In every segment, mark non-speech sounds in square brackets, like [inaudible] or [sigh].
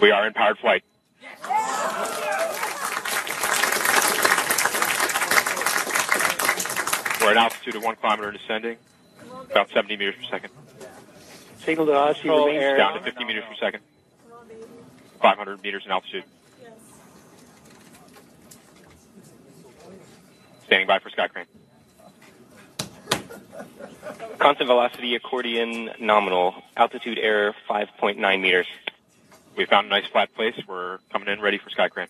We are in powered flight. We're at altitude of one kilometer descending, about 70 meters per second. Signal to us, you remain air down to 50 meters per second. 500 meters in altitude. Standing by for sky crane. Constant velocity accordion nominal. Altitude error 5.9 meters. We found a nice flat place. We're coming in ready for sky crane.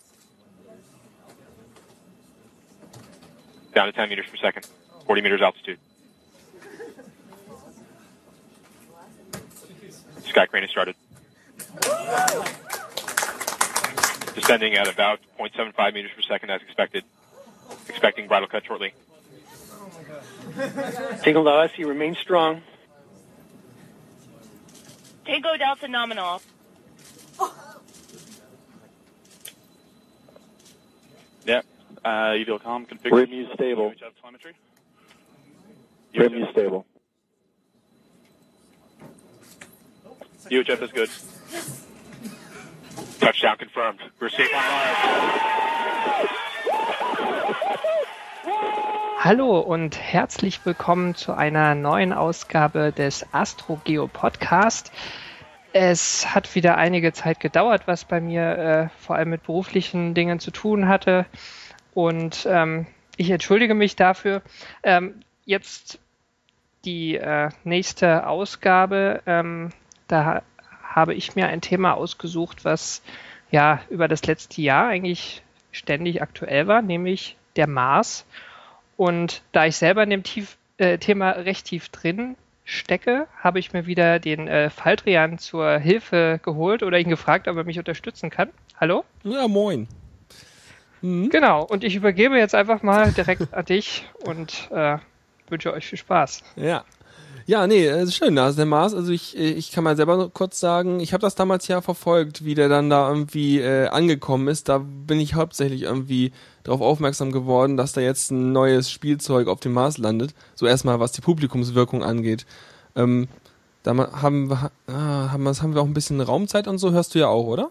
Down to 10 meters per second. 40 meters altitude. Sky crane has started. Descending at about 0.75 meters per second as expected. Expecting bridle cut shortly. Signal to us, you remain strong. Tango Delta nominal. Uh, EDLCOM configured. Rim stable. UHF telemetry. Rim stable. UHF is good. Touchdown confirmed. We're safe on Mars. Hallo und herzlich willkommen zu einer neuen Ausgabe des AstroGeo Podcast. Es hat wieder einige Zeit gedauert, was bei mir äh, vor allem mit beruflichen Dingen zu tun hatte. Und ähm, ich entschuldige mich dafür. Ähm, jetzt die äh, nächste Ausgabe. Ähm, da habe ich mir ein Thema ausgesucht, was ja über das letzte Jahr eigentlich ständig aktuell war, nämlich der Mars. Und da ich selber in dem tief, äh, Thema recht tief drin stecke, habe ich mir wieder den äh, Faldrian zur Hilfe geholt oder ihn gefragt, ob er mich unterstützen kann. Hallo? Ja, moin. Mhm. Genau, und ich übergebe jetzt einfach mal direkt [laughs] an dich und äh, wünsche euch viel Spaß. Ja. Ja, nee, äh, schön, da ist der Mars. Also ich, äh, ich kann mal selber kurz sagen, ich habe das damals ja verfolgt, wie der dann da irgendwie äh, angekommen ist. Da bin ich hauptsächlich irgendwie darauf aufmerksam geworden, dass da jetzt ein neues Spielzeug auf dem Mars landet. So erstmal, was die Publikumswirkung angeht. Ähm, da haben wir, ah, haben, wir, haben wir auch ein bisschen Raumzeit und so, hörst du ja auch, oder?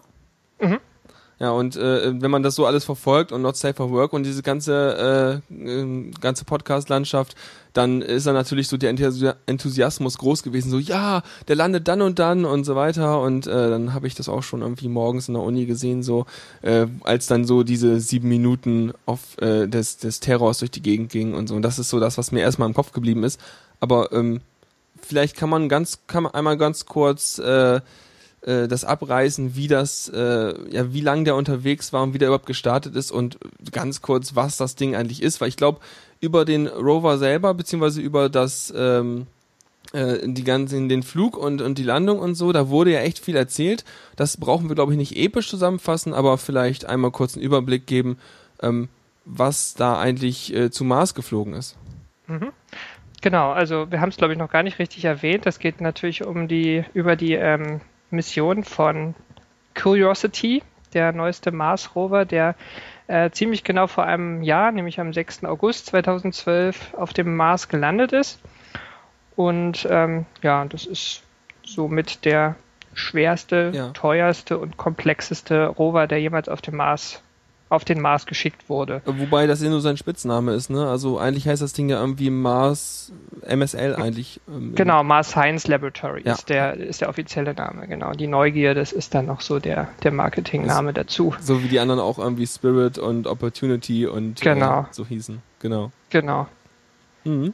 Ja, und äh, wenn man das so alles verfolgt und Not Safe for Work und diese ganze, äh, äh, ganze Podcast-Landschaft, dann ist da natürlich so der Enthusi- Enthusiasmus groß gewesen, so ja, der landet dann und dann und so weiter. Und äh, dann habe ich das auch schon irgendwie morgens in der Uni gesehen, so äh, als dann so diese sieben Minuten auf äh, des, des Terrors durch die Gegend ging und so. Und das ist so das, was mir erstmal im Kopf geblieben ist. Aber ähm, vielleicht kann man ganz, kann man einmal ganz kurz äh, äh, das abreißen, wie das, äh, ja, wie lang der unterwegs war und wie der überhaupt gestartet ist und ganz kurz, was das Ding eigentlich ist, weil ich glaube, über den Rover selber, beziehungsweise über das, ähm, äh, die ganzen, den Flug und, und die Landung und so, da wurde ja echt viel erzählt. Das brauchen wir, glaube ich, nicht episch zusammenfassen, aber vielleicht einmal kurz einen Überblick geben, ähm, was da eigentlich äh, zu Mars geflogen ist. Mhm. Genau, also wir haben es glaube ich noch gar nicht richtig erwähnt. Das geht natürlich um die über die ähm, Mission von Curiosity, der neueste Mars Rover, der äh, ziemlich genau vor einem Jahr, nämlich am 6. August 2012, auf dem Mars gelandet ist. Und ähm, ja, das ist somit der schwerste, Ja. teuerste und komplexeste Rover, der jemals auf dem Mars auf den Mars geschickt wurde. Wobei das ja nur sein Spitzname ist, ne? Also eigentlich heißt das Ding ja irgendwie Mars MSL eigentlich. Ähm, Genau, Mars Science Laboratory Ja. ist, der, ist der offizielle Name, genau. Die Neugier, das ist dann noch so der, der Marketingname dazu. So wie die anderen auch irgendwie Spirit und Opportunity und Genau. äh, so hießen. Genau. Genau. Mhm.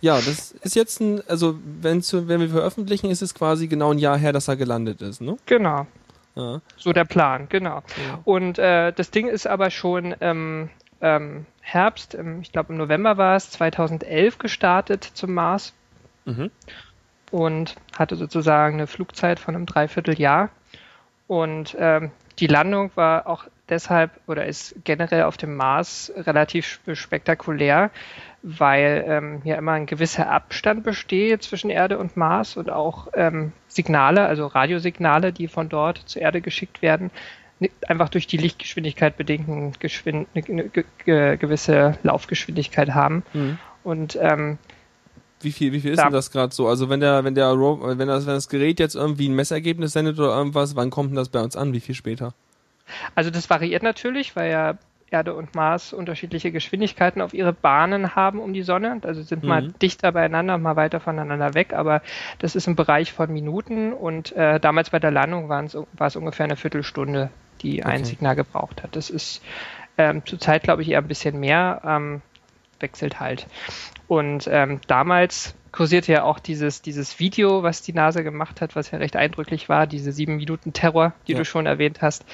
Ja, das ist jetzt ein, also wenn wir veröffentlichen, ist es quasi genau ein Jahr her, dass er gelandet ist, ne? Genau. Ja. So der Plan, genau. Ja. Und äh, das Ding ist aber schon im ähm, Herbst, im, ich glaube im November war es, 2011 gestartet zum Mars Mhm. und hatte sozusagen eine Flugzeit von einem Dreivierteljahr. Und ähm, die Landung war auch deshalb oder ist generell auf dem Mars relativ sp- spektakulär, weil ähm, ja immer ein gewisser Abstand besteht zwischen Erde und Mars und auch ähm, Signale, also Radiosignale, die von dort zur Erde geschickt werden, einfach durch die Lichtgeschwindigkeit bedingten Geschwind eine, eine ge ge gewisse Laufgeschwindigkeit haben. Mhm. Und ähm, Wie viel, wie viel ist Da- denn das gerade so? Also wenn der, wenn der, wenn das, wenn das Gerät jetzt irgendwie ein Messergebnis sendet oder irgendwas, wann kommt denn das bei uns an? Wie viel später? Also das variiert natürlich, weil ja Erde und Mars unterschiedliche Geschwindigkeiten auf ihre Bahnen haben um die Sonne. Also sind mal Mhm. dichter beieinander, mal weiter voneinander weg, aber das ist im Bereich von Minuten und äh, damals bei der Landung war es ungefähr eine Viertelstunde, die ein Okay. Signal gebraucht hat. Das ist ähm, zurzeit, glaube ich, eher ein bisschen mehr, ähm, wechselt halt. Und ähm, damals kursierte ja auch dieses, dieses Video, was die NASA gemacht hat, was ja recht eindrücklich war, diese sieben Minuten Terror, die Ja. du schon erwähnt hast.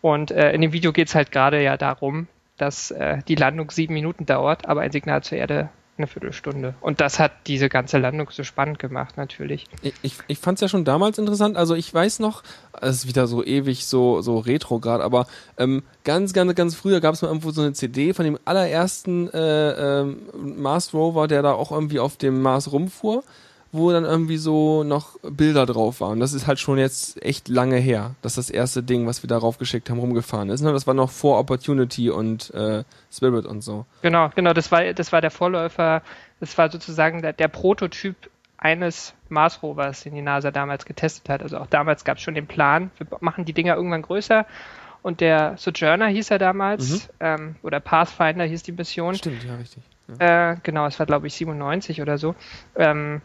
Und äh, in dem Video geht es halt gerade ja darum, dass äh, die Landung sieben Minuten dauert, aber ein Signal zur Erde eine Viertelstunde. Und das hat diese ganze Landung so spannend gemacht, natürlich. Ich, ich, ich fand es ja schon damals interessant. Also ich weiß noch, es ist wieder so ewig so so retrograd, aber ähm, ganz ganz ganz früher gab es mal irgendwo so eine CD von dem allerersten äh, ähm, Mars Rover, der da auch irgendwie auf dem Mars rumfuhr, wo dann irgendwie so noch Bilder drauf waren. Das ist halt schon jetzt echt lange her, dass das erste Ding, was wir darauf geschickt haben, rumgefahren ist. Ne? Das war noch vor Opportunity und äh, Spirit und so. Genau, genau, das war, das war der Vorläufer, das war sozusagen der, der Prototyp eines Mars Rovers, den die NASA damals getestet hat. Also auch damals gab es schon den Plan, wir machen die Dinger irgendwann größer. Und der Sojourner hieß er damals, ähm, oder Pathfinder hieß die Mission. Stimmt, ja richtig. Äh, genau, es war glaube ich 97 oder so. Ähm,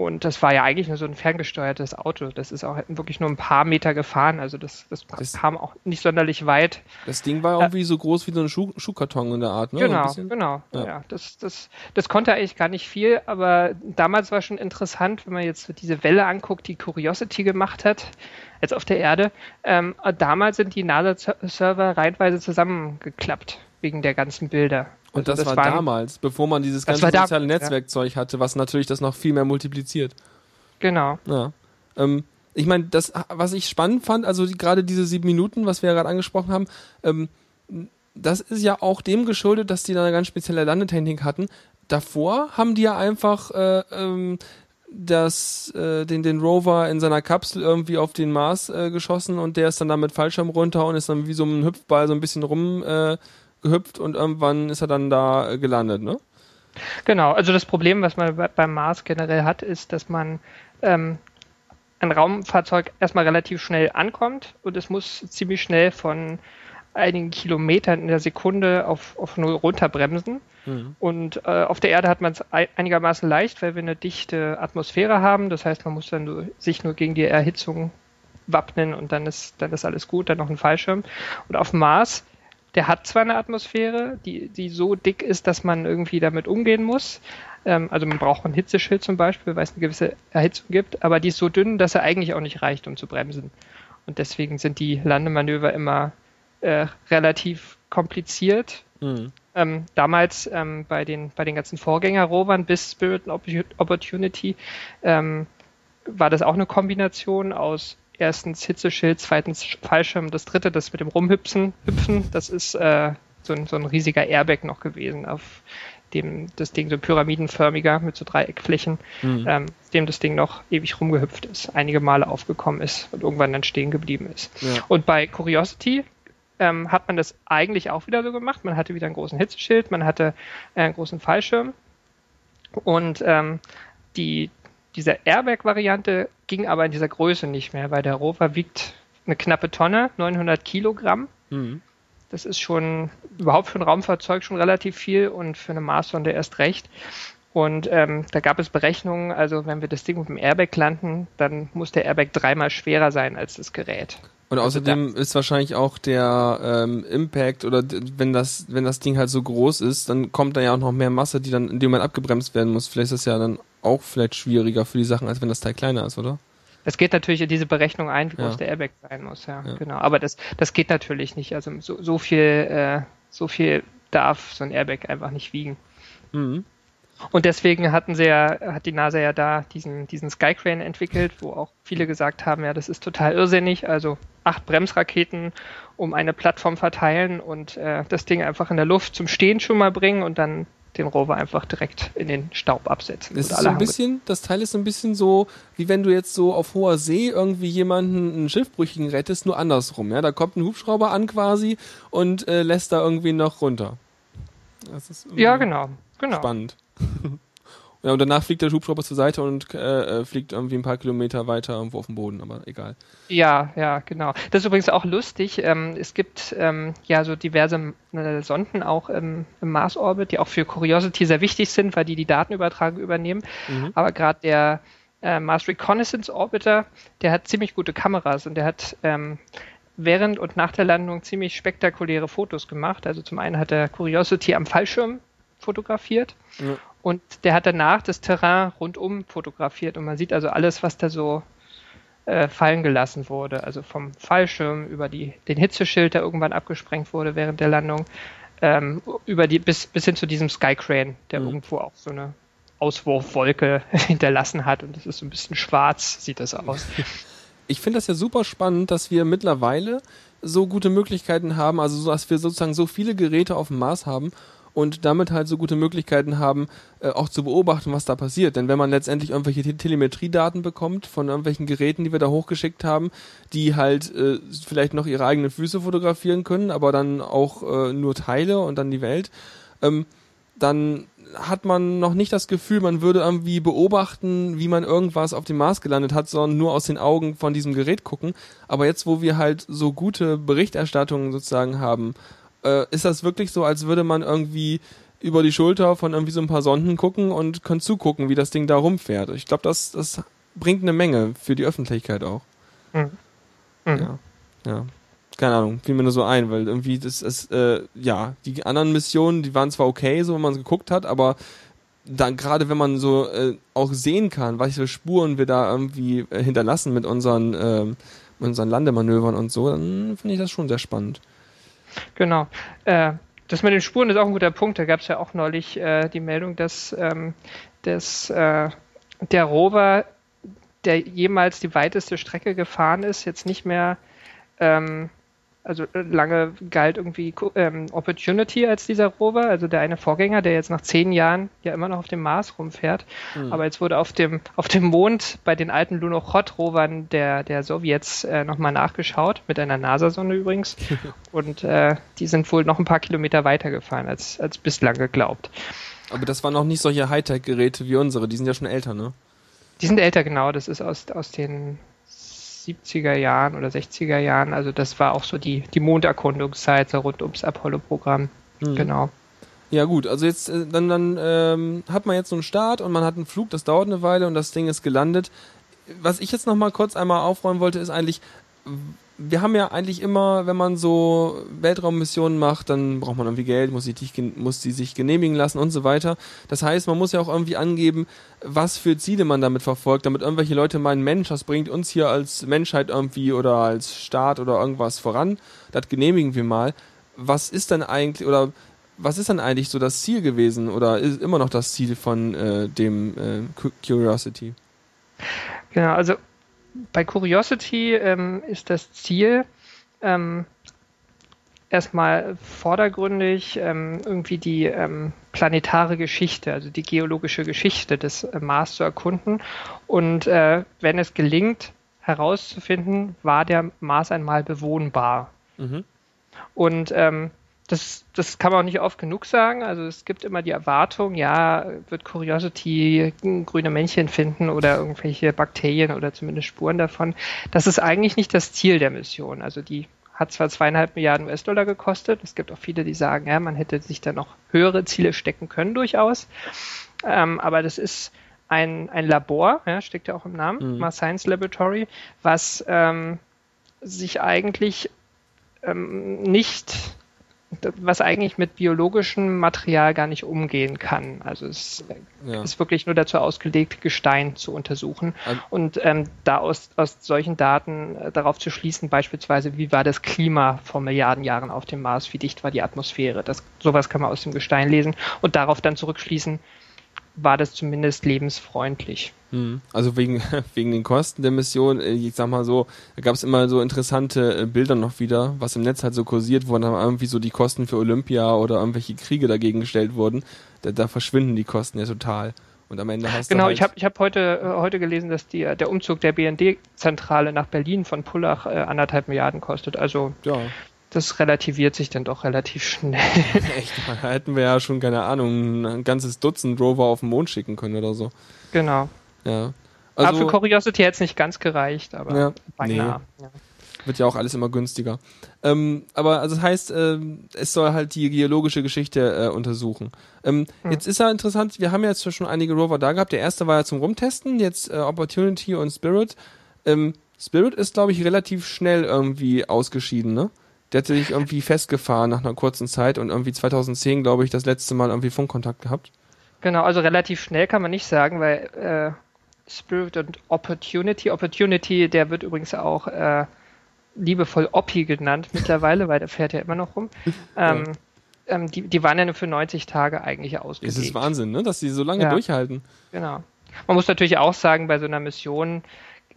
und das war ja eigentlich nur so ein ferngesteuertes Auto. Das ist auch wirklich nur ein paar Meter gefahren. Also das, das, Das- kam auch nicht sonderlich weit. Das Ding war irgendwie so groß wie so ein Schuh, Schuhkarton in der Art, ne? So Genau, bisschen. genau. Ja. Ja. das, das, das konnte eigentlich gar nicht viel, aber damals war schon interessant, wenn man jetzt so diese Welle anguckt, die Curiosity gemacht hat, jetzt auf der Erde. Ähm, damals sind die NASA-Server reihenweise zusammengeklappt wegen der ganzen Bilder. Und Also das, war waren- damals, bevor man dieses Das ganze war soziale ja. Netzwerkzeug hatte, was natürlich das noch viel mehr multipliziert. Genau. Ja. Ähm, ich meine, das, was ich spannend fand, also die, gerade diese sieben Minuten, was wir ja gerade angesprochen haben, ähm, das ist ja auch dem geschuldet, dass die da eine ganz spezielle Landetechnik hatten. Davor haben die ja einfach äh, ähm, das, äh, den, den Rover in seiner Kapsel irgendwie auf den Mars äh, geschossen und der ist dann da mit Fallschirm runter und ist dann wie so ein Hüpfball so ein bisschen rum äh, gehüpft und irgendwann ist er dann da äh, gelandet, ne? Genau, also das Problem, was man bei- beim Mars generell hat, ist, dass man ähm, ein Raumfahrzeug erstmal relativ schnell ankommt und es muss ziemlich schnell von einigen Kilometern in der Sekunde auf, auf Null runterbremsen. Und äh, auf der Erde hat man es einigermaßen leicht, weil wir eine dichte Atmosphäre haben. Das heißt, man muss dann nur, sich nur gegen die Erhitzung wappnen und dann ist, dann ist alles gut, dann noch ein Fallschirm. Und auf dem Mars, der hat zwar eine Atmosphäre, die, die so dick ist, dass man irgendwie damit umgehen muss. Ähm, also man braucht ein Hitzeschild zum Beispiel, weil es eine gewisse Erhitzung gibt, aber die ist so dünn, dass er eigentlich auch nicht reicht, um zu bremsen. Und deswegen sind die Landemanöver immer äh, relativ kompliziert. Mhm. Ähm, damals ähm, bei, den, bei den ganzen Vorgänger-Rovern bis Spirit Opportunity ähm, war das auch eine Kombination aus erstens Hitzeschild, zweitens Fallschirm, das dritte, das mit dem Rumhüpfen, hüpfen, das ist äh, so, ein, so ein riesiger Airbag noch gewesen, auf dem das Ding so pyramidenförmiger mit so Dreieckflächen, ähm, auf dem das Ding noch ewig rumgehüpft ist, einige Male aufgekommen ist und irgendwann dann stehen geblieben ist. Ja. Und bei Curiosity ähm, hat man das eigentlich auch wieder so gemacht. Man hatte wieder einen großen Hitzeschild, man hatte äh, einen großen Fallschirm und ähm, die, diese Airbag-Variante ging aber in dieser Größe nicht mehr, weil der Rover wiegt eine knappe Tonne, 900 Kilogramm. Mhm. Das ist schon überhaupt für ein Raumfahrzeug schon relativ viel und für eine Marssonde erst recht. Und ähm, da gab es Berechnungen, also wenn wir das Ding mit dem Airbag landen, dann muss der Airbag dreimal schwerer sein als das Gerät. Und außerdem ist wahrscheinlich auch der ähm, Impact oder wenn das wenn das Ding halt so groß ist, dann kommt da ja auch noch mehr Masse, die dann in dem Moment abgebremst werden muss. Vielleicht ist das ja dann auch vielleicht schwieriger für die Sachen, als wenn das Teil kleiner ist, oder? Das geht natürlich in diese Berechnung ein, wie groß Ja. der Airbag sein muss, ja, Ja. genau. Aber das, das geht natürlich nicht. Also so, so viel, äh, so viel darf so ein Airbag einfach nicht wiegen. Mhm. Und deswegen hatten sie ja, hat die NASA ja da diesen, diesen Skycrane entwickelt, wo auch viele gesagt haben, ja, das ist total irrsinnig. Also acht Bremsraketen um eine Plattform verteilen und äh, das Ding einfach in der Luft zum Stehen schon mal bringen und dann den Rover einfach direkt in den Staub absetzen. Das ist so ein bisschen, das Teil ist so ein bisschen so, wie wenn du jetzt so auf hoher See irgendwie jemanden, einen Schiffbrüchigen rettest, nur andersrum, ja. Da kommt ein Hubschrauber an quasi und äh, lässt da irgendwie noch runter. Das ist irgendwie Ja, genau, genau. spannend. [laughs] Ja, und danach fliegt der Hubschrauber zur Seite und äh, äh, fliegt irgendwie ein paar Kilometer weiter irgendwo auf dem Boden, aber egal. Ja, ja, genau. Das ist übrigens auch lustig. Ähm, es gibt ähm, ja so diverse äh, Sonden auch im, im Mars-Orbit, die auch für Curiosity sehr wichtig sind, weil die die Datenübertragung übernehmen. Mhm. Aber gerade der äh, Mars Reconnaissance Orbiter, der hat ziemlich gute Kameras und der hat ähm, während und nach der Landung ziemlich spektakuläre Fotos gemacht. Also zum einen hat er Curiosity am Fallschirm fotografiert Ja. Und der hat danach das Terrain rundum fotografiert und man sieht also alles, was da so äh, fallen gelassen wurde. Also vom Fallschirm über die, den Hitzeschild, der irgendwann abgesprengt wurde während der Landung, ähm, über die, bis, bis hin zu diesem Skycrane, der Mhm. irgendwo auch so eine Auswurfwolke [laughs] hinterlassen hat und das ist so ein bisschen schwarz, sieht das aus. Ich finde das ja super spannend, dass wir mittlerweile so gute Möglichkeiten haben, also so, dass wir sozusagen so viele Geräte auf dem Mars haben und damit halt so gute Möglichkeiten haben, äh, auch zu beobachten, was da passiert. Denn wenn man letztendlich irgendwelche Te Telemetriedaten bekommt von irgendwelchen Geräten, die wir da hochgeschickt haben, die halt äh, vielleicht noch ihre eigenen Füße fotografieren können, aber dann auch äh, nur Teile und dann die Welt, ähm, dann hat man noch nicht das Gefühl, man würde irgendwie beobachten, wie man irgendwas auf dem Mars gelandet hat, sondern nur aus den Augen von diesem Gerät gucken. Aber jetzt, wo wir halt so gute Berichterstattungen sozusagen haben, äh, ist das wirklich so, als würde man irgendwie über die Schulter von irgendwie so ein paar Sonden gucken und kann zugucken, wie das Ding da rumfährt. Ich glaube, das, das bringt eine Menge für die Öffentlichkeit auch. Mhm. Mhm. Ja. Ja. Keine Ahnung, fiel mir nur so ein, weil irgendwie das ist, äh, ja, die anderen Missionen, die waren zwar okay, so wenn man es geguckt hat, aber dann gerade wenn man so äh, auch sehen kann, welche Spuren wir da irgendwie äh, hinterlassen mit unseren, ähm, mit unseren Landemanövern und so, dann finde ich das schon sehr spannend. Genau. Äh, das mit den Spuren ist auch ein guter Punkt. Da gab es ja auch neulich äh, die Meldung, dass, ähm, dass äh, der Rover, der jemals die weiteste Strecke gefahren ist, jetzt nicht mehr, ähm, also äh, lange galt irgendwie ähm, Opportunity als dieser Rover, also der eine Vorgänger, der jetzt nach zehn Jahren ja immer noch auf dem Mars rumfährt. Aber jetzt wurde auf dem, auf dem Mond bei den alten Lunokhod-Rovern der, der Sowjets äh, nochmal nachgeschaut, mit einer NASA-Sonde übrigens. [laughs] Und äh, die sind wohl noch ein paar Kilometer weiter gefahren als, als bislang geglaubt. Aber das waren noch nicht solche Hightech-Geräte wie unsere, die sind ja schon älter, ne? Die sind älter, genau. Das ist aus, aus den 70er Jahren oder 60er Jahren. Also das war auch so die, die Monderkundungszeit, so rund ums Apollo-Programm. Mhm. Genau. Ja gut, also jetzt äh, dann dann ähm, hat man jetzt so einen Start und man hat einen Flug, das dauert eine Weile und das Ding ist gelandet. Was ich jetzt noch mal kurz einmal aufräumen wollte, ist eigentlich, wir haben ja eigentlich immer, wenn man so Weltraummissionen macht, dann braucht man irgendwie Geld, muss die, muss die sich genehmigen lassen und so weiter. Das heißt, man muss ja auch irgendwie angeben, was für Ziele man damit verfolgt, damit irgendwelche Leute meinen, Mensch, das bringt uns hier als Menschheit irgendwie oder als Staat oder irgendwas voran. Das genehmigen wir mal. Was ist denn eigentlich oder was ist dann eigentlich so das Ziel gewesen oder ist immer noch das Ziel von äh, dem äh, Cu- Curiosity? Genau, also bei Curiosity ähm, ist das Ziel ähm, erstmal vordergründig ähm, irgendwie die ähm, planetare Geschichte, also die geologische Geschichte des äh, Mars zu erkunden. Und äh, wenn es gelingt, herauszufinden, war der Mars einmal bewohnbar. Mhm. Und ähm, das, das kann man auch nicht oft genug sagen. Also es gibt immer die Erwartung, ja, wird Curiosity grüne Männchen finden oder irgendwelche Bakterien oder zumindest Spuren davon. Das ist eigentlich nicht das Ziel der Mission. Also die hat zwar zweieinhalb Milliarden US-Dollar gekostet. Es gibt auch viele, die sagen, ja, man hätte sich da noch höhere Ziele stecken können durchaus. Ähm, aber das ist ein, ein Labor, ja, steckt ja auch im Namen, Mhm. Mars Science Laboratory, was ähm, sich eigentlich ähm, nicht, was eigentlich mit biologischem Material gar nicht umgehen kann. Also es Ja. ist wirklich nur dazu ausgelegt, Gestein zu untersuchen Also- und ähm, da aus, aus solchen Daten äh, darauf zu schließen, beispielsweise, wie war das Klima vor Milliarden Jahren auf dem Mars, wie dicht war die Atmosphäre. Das, sowas kann man aus dem Gestein lesen und darauf dann zurückschließen, war das zumindest lebensfreundlich. Mhm. Also wegen, [laughs] wegen den Kosten der Mission, äh, ich sag mal so, da gab es immer so interessante äh, Bilder noch wieder, was im Netz halt so kursiert, wo dann irgendwie so die Kosten für Olympia oder irgendwelche Kriege dagegen gestellt wurden. Da, da verschwinden die Kosten ja total. Und am Ende hast Genau, du halt, ich habe ich hab heute, äh, heute gelesen, dass die, äh, der Umzug der BND-Zentrale nach Berlin von Pullach äh, anderthalb Milliarden kostet. Also ja, das relativiert sich dann doch relativ schnell. [laughs] Echt, da hätten wir ja schon, keine Ahnung, ein ganzes Dutzend Rover auf den Mond schicken können oder so. genau. Ja. aber für Also Curiosity hätte es nicht ganz gereicht, aber Ja, beinahe. Ja. wird ja auch alles immer günstiger. Ähm, aber also das heißt, ähm, es soll halt die geologische Geschichte äh, untersuchen. Ähm, Jetzt ist ja interessant, wir haben ja jetzt schon einige Rover da gehabt. Der erste war ja zum Rumtesten, jetzt äh, Opportunity und Spirit. Ähm, Spirit ist, glaube ich, relativ schnell irgendwie ausgeschieden, ne? Der hatte sich irgendwie festgefahren nach einer kurzen Zeit und irgendwie 2010, glaube ich, das letzte Mal irgendwie Funkkontakt gehabt. Genau, also relativ schnell kann man nicht sagen, weil äh, Spirit und Opportunity, Opportunity, der wird übrigens auch äh, liebevoll Oppi genannt [laughs] mittlerweile, weil der fährt ja immer noch rum. Ähm, ähm, die, die waren ja nur für 90 Tage eigentlich ausgelegt. ist Wahnsinn, ne? Dass die so lange Ja. durchhalten. Genau. Man muss natürlich auch sagen, bei so einer Mission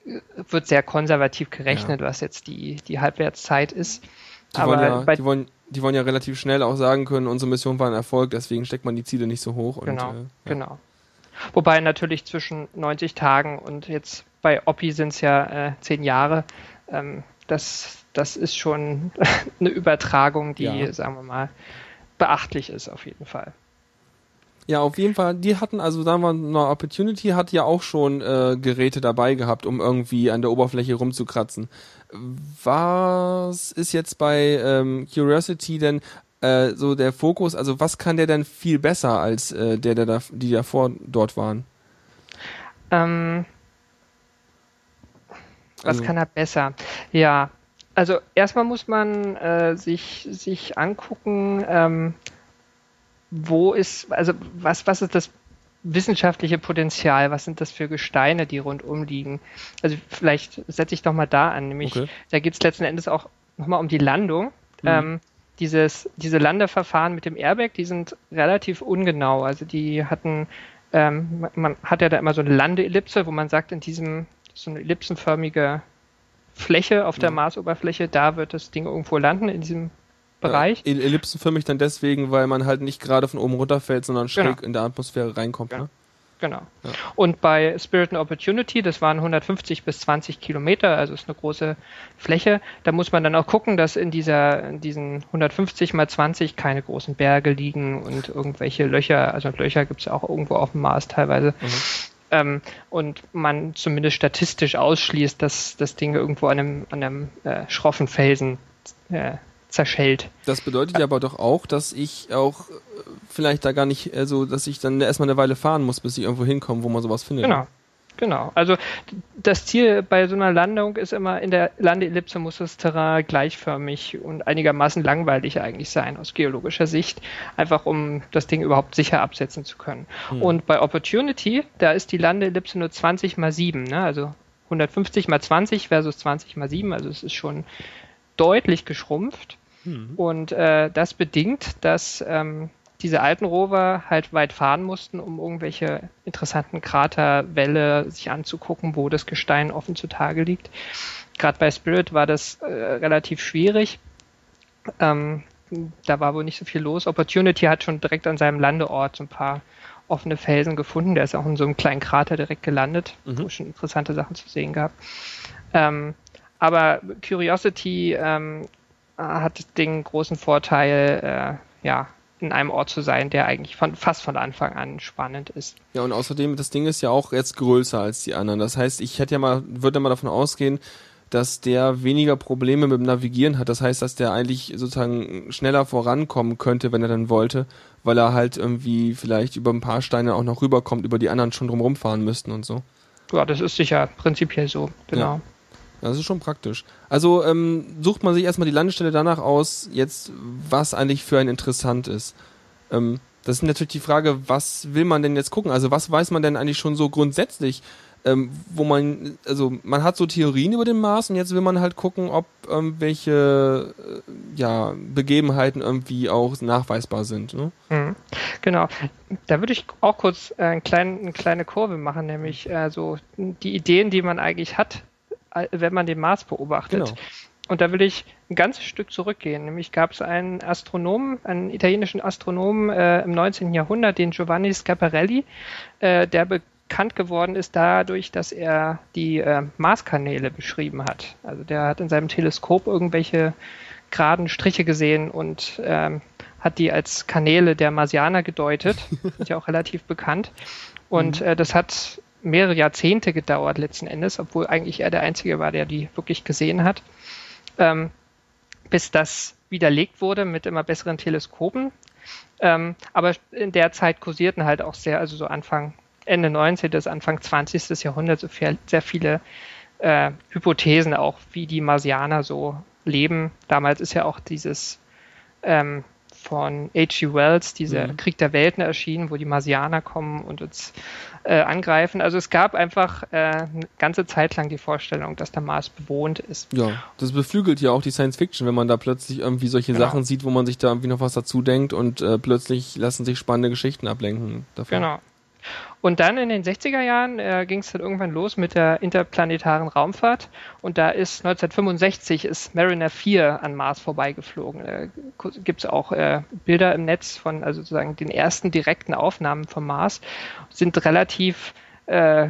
äh, wird sehr konservativ gerechnet, was jetzt die, die Halbwertszeit ist. Die Aber wollen, ja, die, wollen, die wollen ja relativ schnell auch sagen können, unsere Mission war ein Erfolg, deswegen steckt man die Ziele nicht so hoch. Und, Genau, äh, ja. genau. Wobei natürlich zwischen 90 Tagen und jetzt bei Oppi sind es ja äh, 10 Jahre. Ähm, das, das ist schon [laughs] eine Übertragung, die, Ja. sagen wir mal, beachtlich ist auf jeden Fall. Ja, auf jeden Fall. Die hatten, also sagen wir mal, Opportunity hat ja auch schon äh, Geräte dabei gehabt, um irgendwie an der Oberfläche rumzukratzen. Was ist jetzt bei ähm, Curiosity denn äh, so der Fokus? Also was kann der denn viel besser als äh, der, der da, die davor dort waren? Ähm, was Also- kann er besser? Ja, also erstmal muss man äh, sich, sich angucken, ähm, wo ist, also was, was ist das wissenschaftliche Potenzial, was sind das für Gesteine, die rundum liegen. Also vielleicht setze ich doch mal da an, nämlich Okay. da geht es letzten Endes auch nochmal um die Landung. Ähm, dieses, diese Landeverfahren mit dem Airbag, die sind relativ ungenau. Also die hatten, ähm, man- man hat ja da immer so eine Landeellipse, wo man sagt, in diesem so eine ellipsenförmige Fläche auf der Marsoberfläche, da wird das Ding irgendwo landen in diesem Bereich. Ja, El- Ellipsenförmig dann deswegen, weil man halt nicht gerade von oben runterfällt, sondern schräg Genau. in der Atmosphäre reinkommt. Ja. Ne? Genau. Und bei Spirit and Opportunity, das waren 150 bis 20 Kilometer, also ist eine große Fläche. Da muss man dann auch gucken, dass in dieser, in diesen 150 mal 20 keine großen Berge liegen und irgendwelche Löcher, also Löcher gibt es auch irgendwo auf dem Mars teilweise. Ähm, und man zumindest statistisch ausschließt, dass das Ding irgendwo an einem, an einem äh, schroffen Felsen äh, zerschellt. Das bedeutet ja aber doch auch, dass ich auch äh, vielleicht da gar nicht, also dass ich dann erstmal eine Weile fahren muss, bis ich irgendwo hinkomme, wo man sowas findet. Genau. Genau. Also das Ziel bei so einer Landung ist immer, in der Landeellipse muss das Terrain gleichförmig und einigermaßen langweilig eigentlich sein aus geologischer Sicht, einfach um das Ding überhaupt sicher absetzen zu können. Und bei Opportunity, da ist die Landeellipse nur 20 mal 7, ne? also 150 mal 20 versus 20 mal 7, also es ist schon deutlich geschrumpft. Und äh, das bedingt, dass ähm, diese alten Rover halt weit fahren mussten, um irgendwelche interessanten Kraterwälle sich anzugucken, wo das Gestein offen zutage liegt. Gerade bei Spirit war das äh, relativ schwierig. Ähm, da war wohl nicht so viel los. Opportunity hat schon direkt an seinem Landeort so ein paar offene Felsen gefunden. Der ist auch in so einem kleinen Krater direkt gelandet, wo schon interessante Sachen zu sehen gab. Ähm, aber Curiosity ähm, hat den großen Vorteil, äh, ja, in einem Ort zu sein, der eigentlich von, fast von Anfang an spannend ist. Ja, und außerdem, das Ding ist ja auch jetzt größer als die anderen. Das heißt, ich hätte ja mal, würde mal davon ausgehen, dass der weniger Probleme mit dem Navigieren hat. Das heißt, dass der eigentlich sozusagen schneller vorankommen könnte, wenn er dann wollte, weil er halt irgendwie vielleicht über ein paar Steine auch noch rüberkommt, über die anderen schon drumherum fahren müssten und so. Ja, das ist sicher prinzipiell so, genau. Ja, Das ist schon praktisch. Also ähm, sucht man sich erstmal die Landestelle danach aus, jetzt was eigentlich für ein interessant ist. Ähm, das ist natürlich die Frage, was will man denn jetzt gucken? Also was weiß man denn eigentlich schon so grundsätzlich, ähm, wo man, also man hat so Theorien über den Mars und jetzt will man halt gucken, ob irgendwelche äh, ja, Begebenheiten irgendwie auch nachweisbar sind. Ne? Mhm. Genau. Da würde ich auch kurz äh, einen kleinen, eine kleine Kurve machen, nämlich äh, so die Ideen, die man eigentlich hat, wenn man den Mars beobachtet. Genau. Und da will ich ein ganzes Stück zurückgehen. Nämlich gab es einen Astronomen, einen italienischen Astronomen äh, im 19. Jahrhundert, den Giovanni Schiaparelli, äh, der bekannt geworden ist dadurch, dass er die äh, Marskanäle beschrieben hat. Also der hat in seinem Teleskop irgendwelche geraden Striche gesehen und ähm, hat die als Kanäle der Marsianer gedeutet. [laughs] Sind ja auch relativ bekannt. Und äh, das hat mehrere Jahrzehnte gedauert letzten Endes, obwohl eigentlich er der Einzige war, der die wirklich gesehen hat, ähm, bis das widerlegt wurde mit immer besseren Teleskopen. Ähm, aber in der Zeit kursierten halt auch sehr, also so Anfang, Ende 19. bis Anfang 20. Jahrhundert so viel, sehr viele äh, Hypothesen auch, wie die Marsianer so leben. Damals ist ja auch dieses ähm, von H.G. Wells, dieser Mhm. Krieg der Welten erschienen, wo die Marsianer kommen und uns äh, angreifen. Also es gab einfach äh, eine ganze Zeit lang die Vorstellung, dass der Mars bewohnt ist. Ja, das beflügelt ja auch die Science Fiction, wenn man da plötzlich irgendwie solche Genau. Sachen sieht, wo man sich da irgendwie noch was dazu denkt und äh, plötzlich lassen sich spannende Geschichten ablenken davon. Genau. Und dann in den 60er Jahren äh, ging es dann irgendwann los mit der interplanetaren Raumfahrt und da ist 1965 ist Mariner 4 an Mars vorbeigeflogen. Äh, Gibt es auch äh, Bilder im Netz von also sozusagen den ersten direkten Aufnahmen vom Mars, sind relativ äh,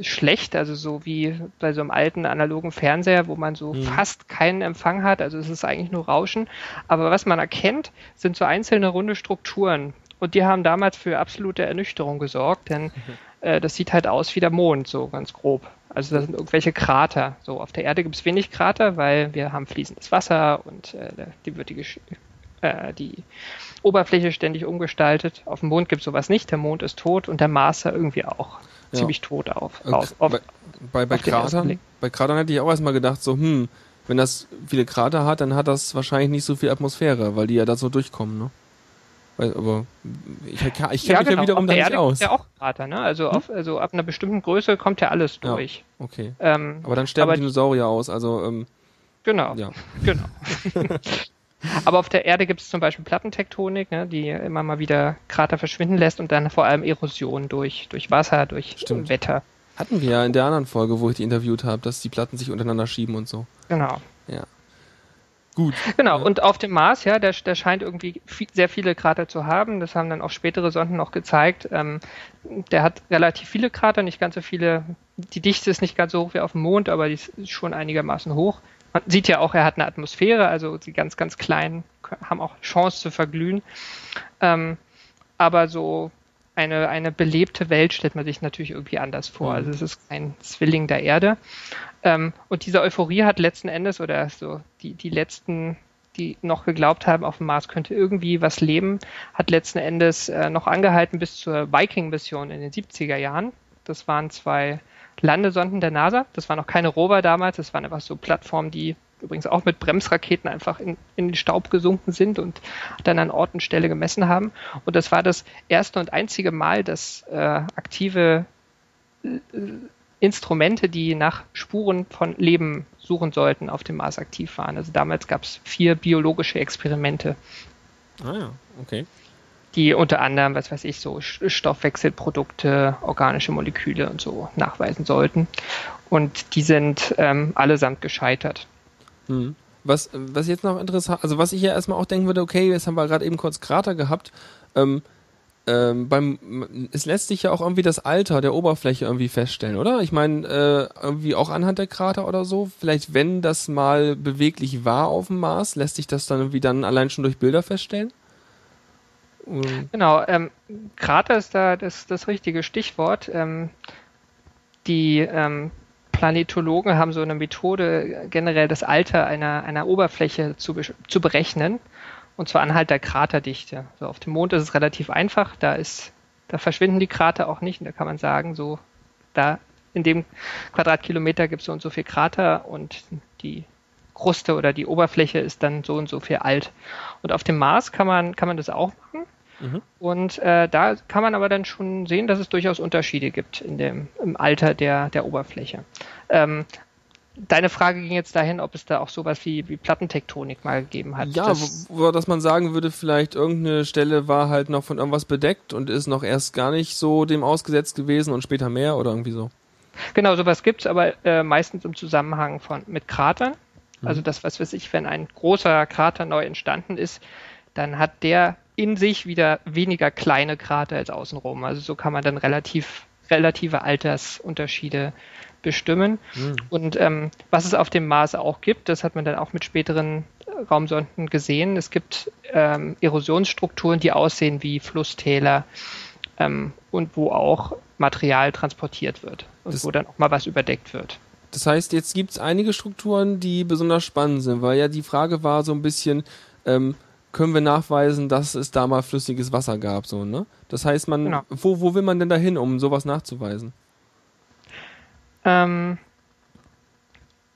schlecht, also so wie bei so einem alten analogen Fernseher, wo man so fast keinen Empfang hat, also es ist eigentlich nur Rauschen. Aber was man erkennt, sind so einzelne runde Strukturen. Und die haben damals für absolute Ernüchterung gesorgt, denn äh, das sieht halt aus wie der Mond, so ganz grob. Also da sind irgendwelche Krater. So auf der Erde gibt es wenig Krater, weil wir haben fließendes Wasser und äh, die wird die, äh, die Oberfläche ständig umgestaltet. Auf dem Mond gibt es sowas nicht. Der Mond ist tot und der Mars ja irgendwie auch Ja. ziemlich tot auf. Auf, auf bei, bei, bei auf Kratern, bei Kratern hätte ich auch erstmal gedacht, so, hm, wenn das viele Krater hat, dann hat das wahrscheinlich nicht so viel Atmosphäre, weil die ja da so durchkommen, ne? Aber ich, ich kenne mich ja wiederum da nicht Erde aus. ja auch Krater, ne? Also, auf, also ab einer bestimmten Größe kommt ja alles Ja. durch. Okay. Ähm, Aber dann sterben aber- Dinosaurier aus, also, ähm, genau, ja. [laughs] genau. [laughs] Aber auf der Erde gibt es zum Beispiel Plattentektonik, ne, die immer mal wieder Krater verschwinden lässt und dann vor allem Erosion durch, durch Wasser, durch Stimmt. Wetter. Hatten wir ja in der anderen Folge, wo ich die interviewt habe, dass die Platten sich untereinander schieben und so. Genau. Ja. Gut. Genau, und auf dem Mars, ja, der, der scheint irgendwie viel, sehr viele Krater zu haben. Das haben dann auch spätere Sonden noch gezeigt. Ähm, der hat relativ viele Krater, nicht ganz so viele. Die Dichte ist nicht ganz so hoch wie auf dem Mond, aber die ist schon einigermaßen hoch. Man sieht ja auch, er hat eine Atmosphäre, also die ganz, ganz kleinen haben auch Chance zu verglühen. Ähm, aber so eine, eine belebte Welt stellt man sich natürlich irgendwie anders vor. Mhm. Also es ist kein Zwilling der Erde. Ähm, und diese Euphorie hat letzten Endes, oder so die, die letzten, die noch geglaubt haben, auf dem Mars könnte irgendwie was leben, hat letzten Endes äh, noch angehalten bis zur Viking-Mission in den 70er Jahren. Das waren zwei Landesonden der NASA. Das waren noch keine Rover damals, das waren einfach so Plattformen, die übrigens auch mit Bremsraketen einfach in, in den Staub gesunken sind und dann an Ort und Stelle gemessen haben. Und das war das erste und einzige Mal, dass äh, aktive äh, Instrumente, die nach Spuren von Leben suchen sollten, auf dem Mars aktiv waren. Also damals gab es vier biologische Experimente, Ah ja, okay. die unter anderem, was weiß ich, so Stoffwechselprodukte, organische Moleküle und so nachweisen sollten. Und die sind ähm, allesamt gescheitert. Hm. Was, was jetzt noch interessant, also was ich ja erstmal auch denken würde, okay, jetzt haben wir gerade eben kurz Krater gehabt. Ähm, ähm, beim, es lässt sich ja auch irgendwie das Alter der Oberfläche irgendwie feststellen, oder? Ich meine, äh, irgendwie auch anhand der Krater oder so. Vielleicht, wenn das mal beweglich war auf dem Mars, lässt sich das dann irgendwie dann allein schon durch Bilder feststellen? Ähm, Genau, ähm, Krater ist da das, das richtige Stichwort. Ähm, die ähm, Planetologen haben so eine Methode, generell das Alter einer, einer Oberfläche zu, zu berechnen, und zwar anhand der Kraterdichte. So, auf dem Mond ist es relativ einfach, da ist, da verschwinden die Krater auch nicht, und da kann man sagen, so, da in dem Quadratkilometer gibt es so und so viel Krater und die Kruste oder die Oberfläche ist dann so und so viel alt. Und auf dem Mars kann man, kann man das auch machen. Und äh, da kann man aber dann schon sehen, dass es durchaus Unterschiede gibt in dem, im Alter der, der Oberfläche. Ähm, deine Frage ging jetzt dahin, ob es da auch sowas wie, wie Plattentektonik mal gegeben hat. ja, das, wo, wo, dass man sagen würde, vielleicht irgendeine Stelle war halt noch von irgendwas bedeckt und ist noch erst gar nicht so dem ausgesetzt gewesen und später mehr oder irgendwie so. Genau, sowas gibt's, aber äh, meistens im Zusammenhang von mit Kratern. Also das, was weiß ich, wenn ein großer Krater neu entstanden ist, dann hat der in sich wieder weniger kleine Krater als außenrum. Also so kann man dann relativ relative Altersunterschiede bestimmen. Und ähm, was es auf dem Mars auch gibt, das hat man dann auch mit späteren äh, Raumsonden gesehen. Es gibt ähm, Erosionsstrukturen, die aussehen wie Flusstäler ähm, und wo auch Material transportiert wird und Das- wo dann auch mal was überdeckt wird. Das heißt, jetzt gibt es einige Strukturen, die besonders spannend sind, weil ja die Frage war so ein bisschen, ähm, können wir nachweisen, dass es da mal flüssiges Wasser gab, so, ne? Das heißt, man, Genau. wo, wo will man denn da hin, um sowas nachzuweisen? Ähm,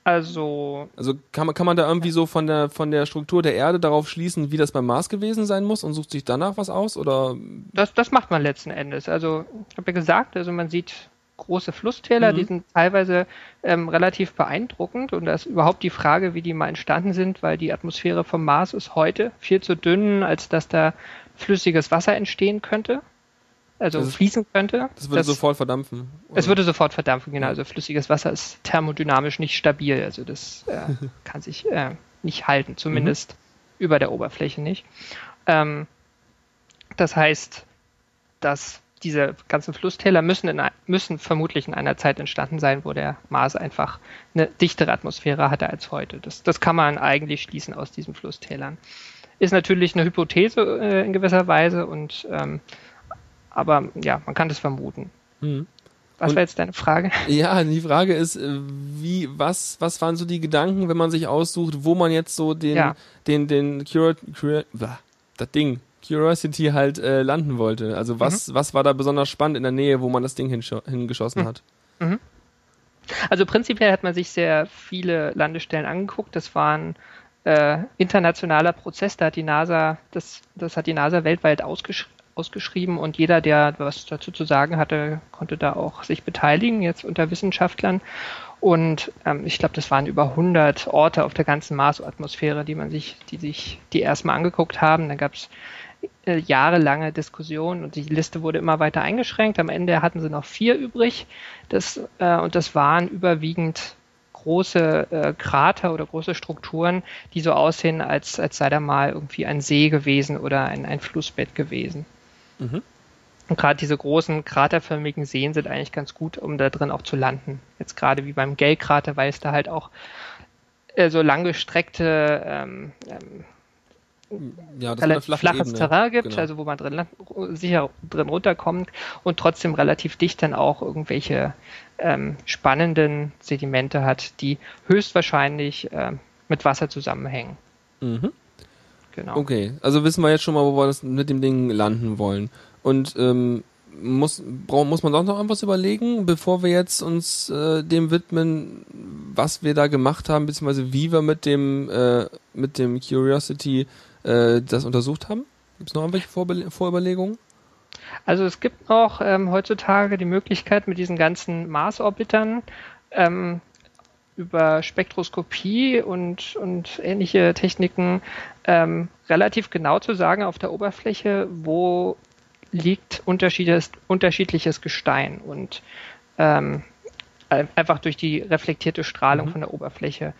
also Also kann man, kann man da irgendwie so von der, von der Struktur der Erde darauf schließen, wie das beim Mars gewesen sein muss und sucht sich danach was aus? Oder Das, das macht man letzten Endes. Also, ich habe ja gesagt, also man sieht große Flusstäler, Mhm. die sind teilweise ähm, relativ beeindruckend und da ist überhaupt die Frage, wie die mal entstanden sind, weil die Atmosphäre vom Mars ist heute viel zu dünn, als dass da flüssiges Wasser entstehen könnte, also Das fließen könnte. das würde sofort verdampfen? Es Oder? würde sofort verdampfen, genau. Also flüssiges Wasser ist thermodynamisch nicht stabil. Also das äh, [laughs] kann sich äh, nicht halten, zumindest über der Oberfläche nicht. Ähm, das heißt, dass diese ganzen Flusstäler müssen, in, müssen vermutlich in einer Zeit entstanden sein, wo der Mars einfach eine dichtere Atmosphäre hatte als heute. Das, das kann man eigentlich schließen aus diesen Flusstälern. Ist natürlich eine Hypothese äh, in gewisser Weise und ähm, aber ja, man kann das vermuten. Mhm. Was war jetzt deine Frage? [laughs] Ja, die Frage ist, äh, wie, was, was waren so die Gedanken, wenn man sich aussucht, wo man jetzt so den, Ja. den, den Curi blah, das Ding, Curiosity halt äh, landen wollte? Also was, Mhm. was war da besonders spannend in der Nähe, wo man das Ding hingeschossen Mhm. hat? Also prinzipiell hat man sich sehr viele Landestellen angeguckt. Das war ein äh, internationaler Prozess. Da hat die NASA, das, das hat die NASA weltweit ausgesch ausgeschrieben und jeder, der was dazu zu sagen hatte, konnte da auch sich beteiligen, jetzt unter Wissenschaftlern. Und ähm, ich glaube, das waren über 100 Orte auf der ganzen Marsatmosphäre, die man sich, die sich die erstmal angeguckt haben. Da gab es äh, jahrelange Diskussionen und die Liste wurde immer weiter eingeschränkt. Am Ende hatten sie noch vier übrig. Das, äh, und das waren überwiegend große äh, Krater oder große Strukturen, die so aussehen, als, als sei da mal irgendwie ein See gewesen oder ein, ein Flussbett gewesen. Mhm. Und gerade diese großen kraterförmigen Seen sind eigentlich ganz gut, um da drin auch zu landen. Jetzt gerade wie beim Gale-Krater, weil es da halt auch äh, so langgestreckte ähm, ähm, Ja, das relativ flache flaches Ebene. Terrain gibt, Genau. also wo man drin, sicher drin runterkommt und trotzdem relativ dicht dann auch irgendwelche ähm, spannenden Sedimente hat, die höchstwahrscheinlich ähm, mit Wasser zusammenhängen. Mhm. Genau. Okay, also wissen wir jetzt schon mal, wo wir das mit dem Ding landen wollen. Und ähm, muss, brauch, muss man doch noch irgendwas überlegen, bevor wir jetzt uns äh, dem widmen, was wir da gemacht haben, beziehungsweise wie wir mit dem, äh, mit dem Curiosity äh, das untersucht haben? Gibt es noch irgendwelche Vorbe Vorüberlegungen? Also es gibt noch ähm, heutzutage die Möglichkeit mit diesen ganzen Marsorbitern ähm, über Spektroskopie und, und ähnliche Techniken ähm, relativ genau zu sagen auf der Oberfläche, wo liegt unterschiedliches, unterschiedliches Gestein und ähm, ein- einfach durch die reflektierte Strahlung von der Oberfläche.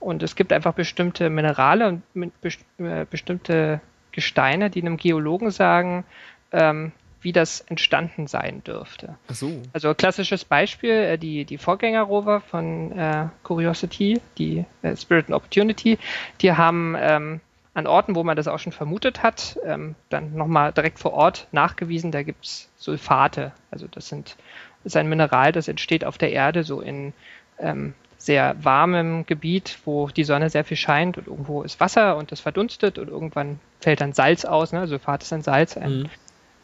Und es gibt einfach bestimmte Minerale und best äh, bestimmte Gesteine, die einem Geologen sagen, ähm, wie das entstanden sein dürfte. Ach so. Also klassisches Beispiel, äh, die, die Vorgängerrover von äh, Curiosity, die äh, Spirit and Opportunity, die haben ähm, an Orten, wo man das auch schon vermutet hat, ähm, dann nochmal direkt vor Ort nachgewiesen, da gibt's Sulfate. Also das sind das ist ein Mineral, das entsteht auf der Erde so in ähm, sehr warmem Gebiet, wo die Sonne sehr viel scheint und irgendwo ist Wasser und das verdunstet und irgendwann fällt dann Salz aus. Ne? Sulfat ist ein Salz, ein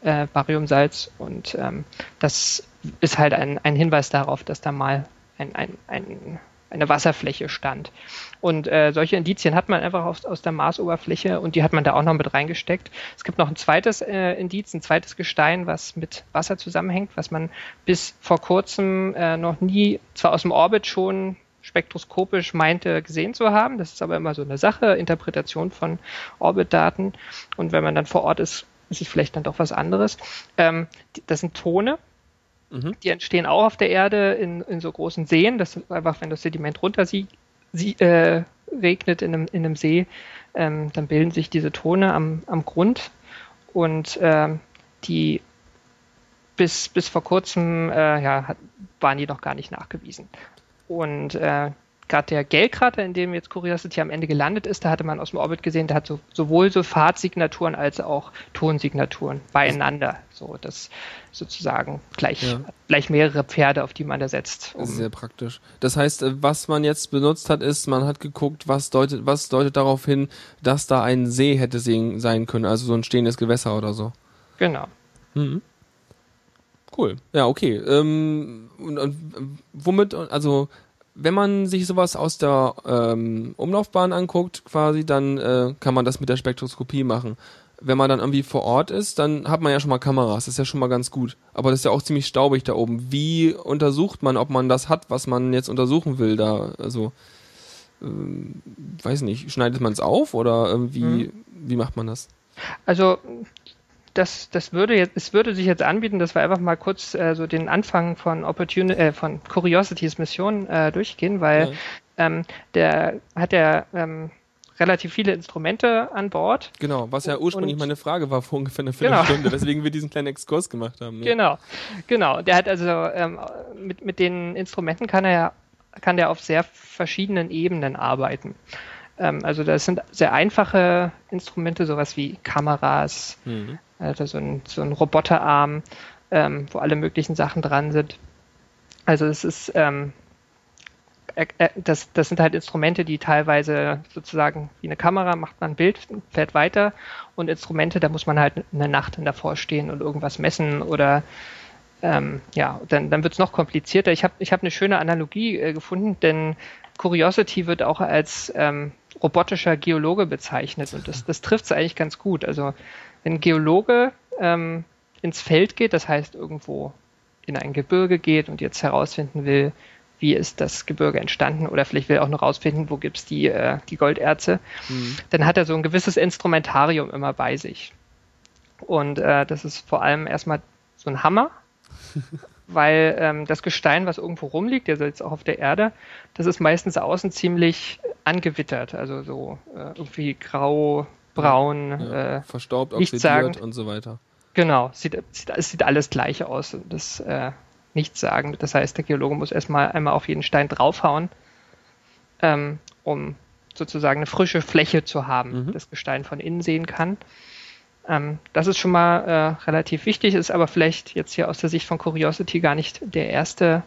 Mhm. äh, Bariumsalz und ähm, das ist halt ein, ein Hinweis darauf, dass da mal ein, ein, ein, eine Wasserfläche stand. Und äh, solche Indizien hat man einfach aus, aus der Marsoberfläche und die hat man da auch noch mit reingesteckt. Es gibt noch ein zweites äh, Indiz, ein zweites Gestein, was mit Wasser zusammenhängt, was man bis vor kurzem äh, noch nie, zwar aus dem Orbit schon spektroskopisch meinte gesehen zu haben. Das ist aber immer so eine Sache, Interpretation von Orbitdaten. Und wenn man dann vor Ort ist, ist es vielleicht dann doch was anderes. Ähm, das sind Tone, Mhm. die entstehen auch auf der Erde in, in so großen Seen. Das ist einfach, wenn das Sediment runter sie, sie, äh, regnet in einem, in einem See, ähm, dann bilden sich diese Tone am, am Grund und ähm, die bis, bis vor kurzem äh, ja, hat, waren die noch gar nicht nachgewiesen. Und äh, gerade der Gellkrater, in dem jetzt Curiosity am Ende gelandet ist, da hatte man aus dem Orbit gesehen, der hat so, sowohl so Fahrtsignaturen als auch Tonsignaturen beieinander. So, das sozusagen gleich, Ja. gleich mehrere Pferde, auf die man da setzt. Um- sehr praktisch. Das heißt, äh, was man jetzt benutzt hat, ist, man hat geguckt, was deutet, was deutet darauf hin, dass da ein See hätte sein können, also so ein stehendes Gewässer oder so. genau. Mhm. Cool. Ja, okay. Ähm, und, und womit, also wenn man sich sowas aus der ähm, Umlaufbahn anguckt, quasi, dann äh, kann man das mit der Spektroskopie machen. Wenn man dann irgendwie vor Ort ist, dann hat man ja schon mal Kameras, das ist ja schon mal ganz gut. Aber das ist ja auch ziemlich staubig da oben. Wie untersucht man, ob man das hat, was man jetzt untersuchen will da? Also, ähm, weiß nicht, schneidet man es auf oder irgendwie, wie macht man das? Also das, das würde jetzt, es würde sich jetzt anbieten, dass wir einfach mal kurz äh, so den Anfang von Opportunity, äh, von Curiosities Mission äh, durchgehen, weil ähm, der hat ja ähm, relativ viele Instrumente an Bord. Genau, was ja ursprünglich Und- meine Frage war vor ungefähr eine Genau. Viertelstunde, [laughs] weswegen wir diesen kleinen Exkurs gemacht haben. Ja. Genau, genau. Der hat also ähm, mit, mit den Instrumenten kann er ja- kann der auf sehr verschiedenen Ebenen arbeiten. Ähm, also das sind sehr einfache Instrumente, sowas wie Kameras, Mhm. Also so ein, so ein Roboterarm, ähm, wo alle möglichen Sachen dran sind. Also es ist ähm, äh, äh, das, das sind halt Instrumente, die teilweise sozusagen wie eine Kamera macht man ein Bild, fährt weiter und Instrumente, da muss man halt eine Nacht davor stehen und irgendwas messen oder ähm, ja, dann, dann wird es noch komplizierter. Ich habe ich hab eine schöne Analogie äh, gefunden, denn Curiosity wird auch als ähm, robotischer Geologe bezeichnet und das, das trifft es eigentlich ganz gut. Also wenn ein Geologe ähm, ins Feld geht, das heißt irgendwo in ein Gebirge geht und jetzt herausfinden will, wie ist das Gebirge entstanden oder vielleicht will er auch noch rausfinden, wo gibt's die, äh, die Golderze, dann hat er so ein gewisses Instrumentarium immer bei sich. Und äh, das ist vor allem erstmal so ein Hammer, [laughs] weil ähm, das Gestein, was irgendwo rumliegt, also jetzt auch auf der Erde, das ist meistens außen ziemlich angewittert, also so äh, irgendwie grau, braun, Ja, äh, Verstaubt, oxidiert und so weiter. Genau, sieht, sieht, es sieht alles gleich aus. Das äh, nichts sagen. Das heißt, der Geologe muss erstmal einmal auf jeden Stein draufhauen, ähm, um sozusagen eine frische Fläche zu haben, Mhm. das Gestein von innen sehen kann. Ähm, das ist schon mal äh, relativ wichtig, ist aber vielleicht jetzt hier aus der Sicht von Curiosity gar nicht der erste,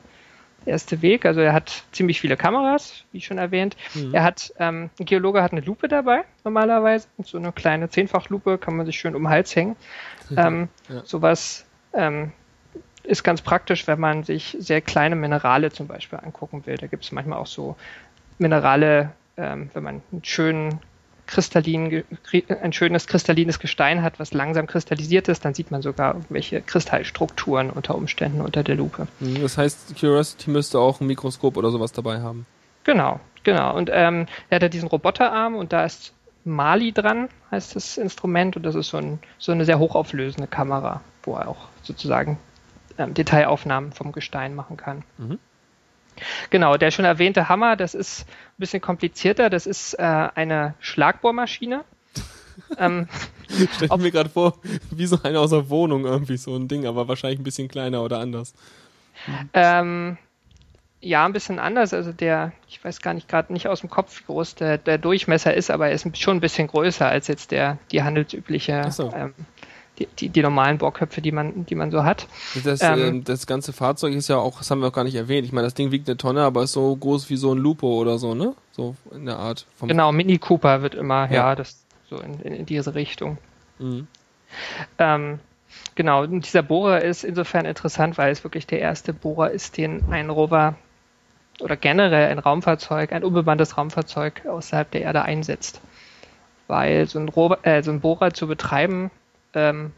erste Weg. Also er hat ziemlich viele Kameras, wie schon erwähnt. Er hat, ähm, ein Geologe hat eine Lupe dabei, normalerweise. Und so eine kleine Zehnfachlupe kann man sich schön um den Hals hängen. [laughs] Ähm, Ja. Sowas ähm, ist ganz praktisch, wenn man sich sehr kleine Minerale zum Beispiel angucken will. Da gibt es manchmal auch so Minerale, ähm, wenn man einen schönen kristallinen, ge- kri- ein schönes kristallines Gestein hat, was langsam kristallisiert ist, dann sieht man sogar irgendwelche Kristallstrukturen unter Umständen unter der Lupe. Mhm, Das heißt, Curiosity müsste auch ein Mikroskop oder sowas dabei haben. Genau, genau. Und ähm, er hat ja diesen Roboterarm und da ist Mali dran, heißt das Instrument, und das ist so, ein, so eine sehr hochauflösende Kamera, wo er auch sozusagen ähm, Detailaufnahmen vom Gestein machen kann. Mhm. Genau, der schon erwähnte Hammer, das ist ein bisschen komplizierter, das ist äh, eine Schlagbohrmaschine. [laughs] ähm, Stell mir gerade vor, wie so eine aus der Wohnung irgendwie so ein Ding, aber wahrscheinlich ein bisschen kleiner oder anders. Ähm, ja, ein bisschen anders. Also der, ich weiß gar nicht gerade nicht aus dem Kopf, wie groß der, der Durchmesser ist, aber er ist schon ein bisschen größer als jetzt der die handelsübliche, so. ähm, die, die, die normalen Bohrköpfe, die man, die man so hat. Das, Ähm. ähm, das ganze Fahrzeug ist ja auch, das haben wir auch gar nicht erwähnt. Ich meine, das Ding wiegt eine Tonne, aber ist so groß wie so ein Lupo oder so, ne? So in der Art. Genau, Mini Cooper wird immer, Ja. ja, das so in, in, in diese Richtung. Mhm. Ähm, genau, und dieser Bohrer ist insofern interessant, weil es wirklich der erste Bohrer ist, den ein Rover oder generell ein Raumfahrzeug, ein unbemanntes Raumfahrzeug außerhalb der Erde einsetzt. Weil so ein, Rover, äh, so ein Bohrer zu betreiben ähm,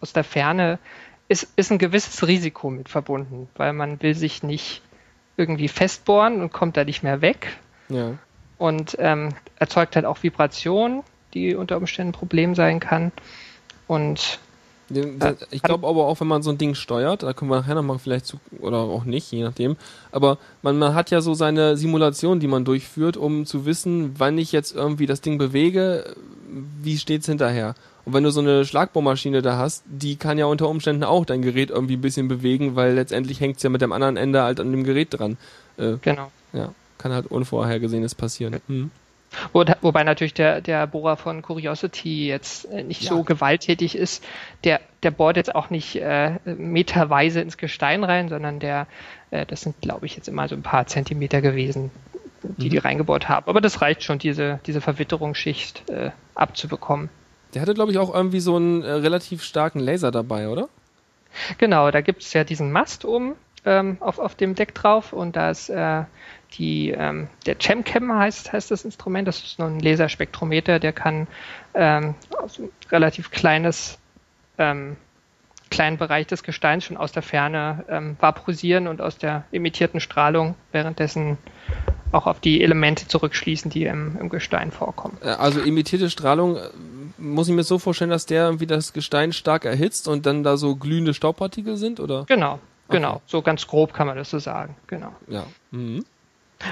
aus der Ferne ist, ist ein gewisses Risiko mit verbunden, weil man will sich nicht irgendwie festbohren und kommt da nicht mehr weg Ja. und ähm, erzeugt halt auch Vibrationen, die unter Umständen ein Problem sein kann. Und Ich glaube aber auch, wenn man so ein Ding steuert, da können wir nachher nochmal vielleicht zu, oder auch nicht, je nachdem, aber man, man hat ja so seine Simulation, die man durchführt, um zu wissen, wann ich jetzt irgendwie das Ding bewege, wie steht's hinterher? Und wenn du so eine Schlagbohrmaschine da hast, die kann ja unter Umständen auch dein Gerät irgendwie ein bisschen bewegen, weil letztendlich hängt's ja mit dem anderen Ende halt an dem Gerät dran. Äh, Genau. ja, kann halt Unvorhergesehenes passieren. Hm. Wo, wobei natürlich der, der Bohrer von Curiosity jetzt äh, nicht Ja. so gewalttätig ist. Der, der bohrt jetzt auch nicht äh, meterweise ins Gestein rein, sondern der, äh, das sind, glaube ich, jetzt immer so ein paar Zentimeter gewesen, die die reingebohrt haben. Aber das reicht schon, diese, diese Verwitterungsschicht äh, abzubekommen. Der hatte, glaube ich, auch irgendwie so einen äh, relativ starken Laser dabei, oder? Genau, da gibt es ja diesen Mast oben ähm, auf, auf dem Deck drauf und da ist äh, die, ähm, der Chemcam heißt, heißt das Instrument, das ist nur ein Laserspektrometer, der kann ähm, aus einem relativ kleines, ähm, kleinen Bereich des Gesteins schon aus der Ferne ähm, vaporisieren und aus der emittierten Strahlung währenddessen auch auf die Elemente zurückschließen, die im, im Gestein vorkommen. Äh, Also imitierte Strahlung, äh, muss ich mir so vorstellen, dass der irgendwie das Gestein stark erhitzt und dann da so glühende Staubpartikel sind, oder? Genau, genau, so ganz grob kann man das so sagen, genau. Ja. Mhm.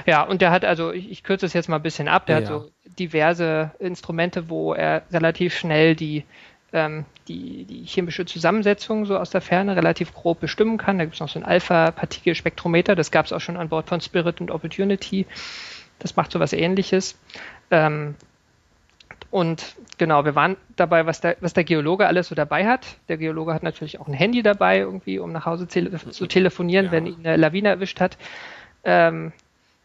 Ja, und der hat also, ich, ich kürze es jetzt mal ein bisschen ab, der Ja. hat so diverse Instrumente, wo er relativ schnell die, die, die chemische Zusammensetzung so aus der Ferne relativ grob bestimmen kann. Da gibt es noch so ein Alpha-Partikelspektrometer, das gab es auch schon an Bord von Spirit und Opportunity. Das macht so was ähnliches. Ähm, und genau, wir waren dabei, was der, was der Geologe alles so dabei hat. Der Geologe hat natürlich auch ein Handy dabei, irgendwie, um nach Hause tele zu telefonieren, Ja. wenn ihn eine Lawine erwischt hat. Ähm,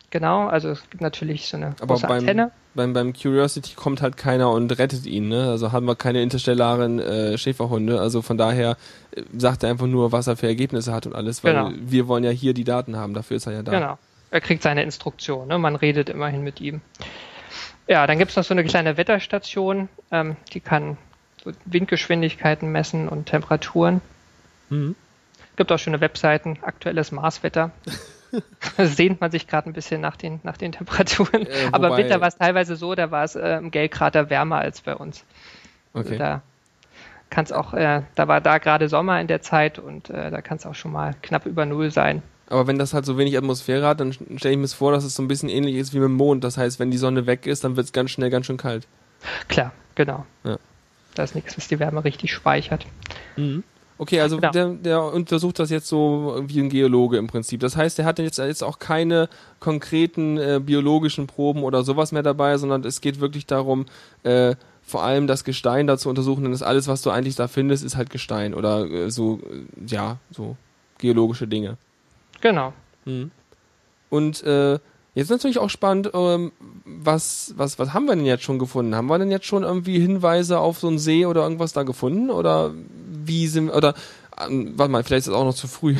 genau, also es gibt natürlich so eine Aber große beim, Antenne. Beim, beim Curiosity kommt halt keiner und rettet ihn, ne? Also haben wir keine interstellaren äh, Schäferhunde. Also von daher äh, sagt er einfach nur, was er für Ergebnisse hat und alles, weil Genau. wir wollen ja hier die Daten haben, dafür ist er ja da. Genau. Er kriegt seine Instruktion, ne? man redet immerhin mit ihm. Ja, dann gibt es noch so eine kleine Wetterstation, ähm, die kann so Windgeschwindigkeiten messen und Temperaturen. Mhm. Gibt auch schöne Webseiten, aktuelles Marswetter. [laughs] Da [laughs] sehnt man sich gerade ein bisschen nach den, nach den Temperaturen. Äh, Aber im Winter war es teilweise so, da war es äh, im Gellkrater wärmer als bei uns. Also Okay. da kann es auch, äh, da war da gerade Sommer in der Zeit und äh, da kann es auch schon mal knapp über Null sein. Aber wenn das halt so wenig Atmosphäre hat, dann stelle ich mir vor, dass es so ein bisschen ähnlich ist wie mit dem Mond. Das heißt, wenn die Sonne weg ist, dann wird es ganz schnell ganz schön kalt. Klar, genau. Ja. Da ist nichts, was die Wärme richtig speichert. Okay, also Genau. der, der untersucht das jetzt so wie ein Geologe im Prinzip. Das heißt, er hat jetzt, jetzt auch keine konkreten äh, biologischen Proben oder sowas mehr dabei, sondern es geht wirklich darum, äh, vor allem das Gestein da zu untersuchen, denn das alles, was du eigentlich da findest, ist halt Gestein oder äh, so, äh, ja, so geologische Dinge. Genau. Und äh, jetzt natürlich auch spannend, ähm, was, was, was haben wir denn jetzt schon gefunden? Haben wir denn jetzt schon irgendwie Hinweise auf so einen See oder irgendwas da gefunden? Oder wie sind oder ähm, warte mal, vielleicht ist es auch noch zu früh.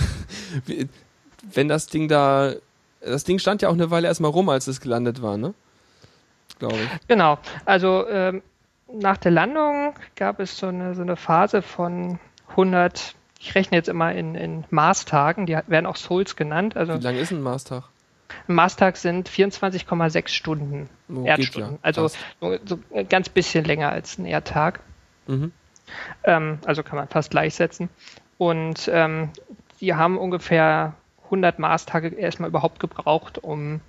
[laughs] Wenn das Ding da das Ding stand ja auch eine Weile erstmal rum, als es gelandet war, ne? Glaube ich. Genau. Also ähm, nach der Landung gab es so eine, so eine Phase von 100, ich rechne jetzt immer in, in Marstagen, die werden auch Souls genannt. Also Wie lang ist ein Marstag? Ein Marstag sind 24,6 Stunden Oh, Erdstunden. ja. Also so, so ein ganz bisschen länger als ein Erdtag. Mhm. Ähm, also kann man fast gleichsetzen. Und ähm, die haben ungefähr 100 Maßtage erstmal überhaupt gebraucht, um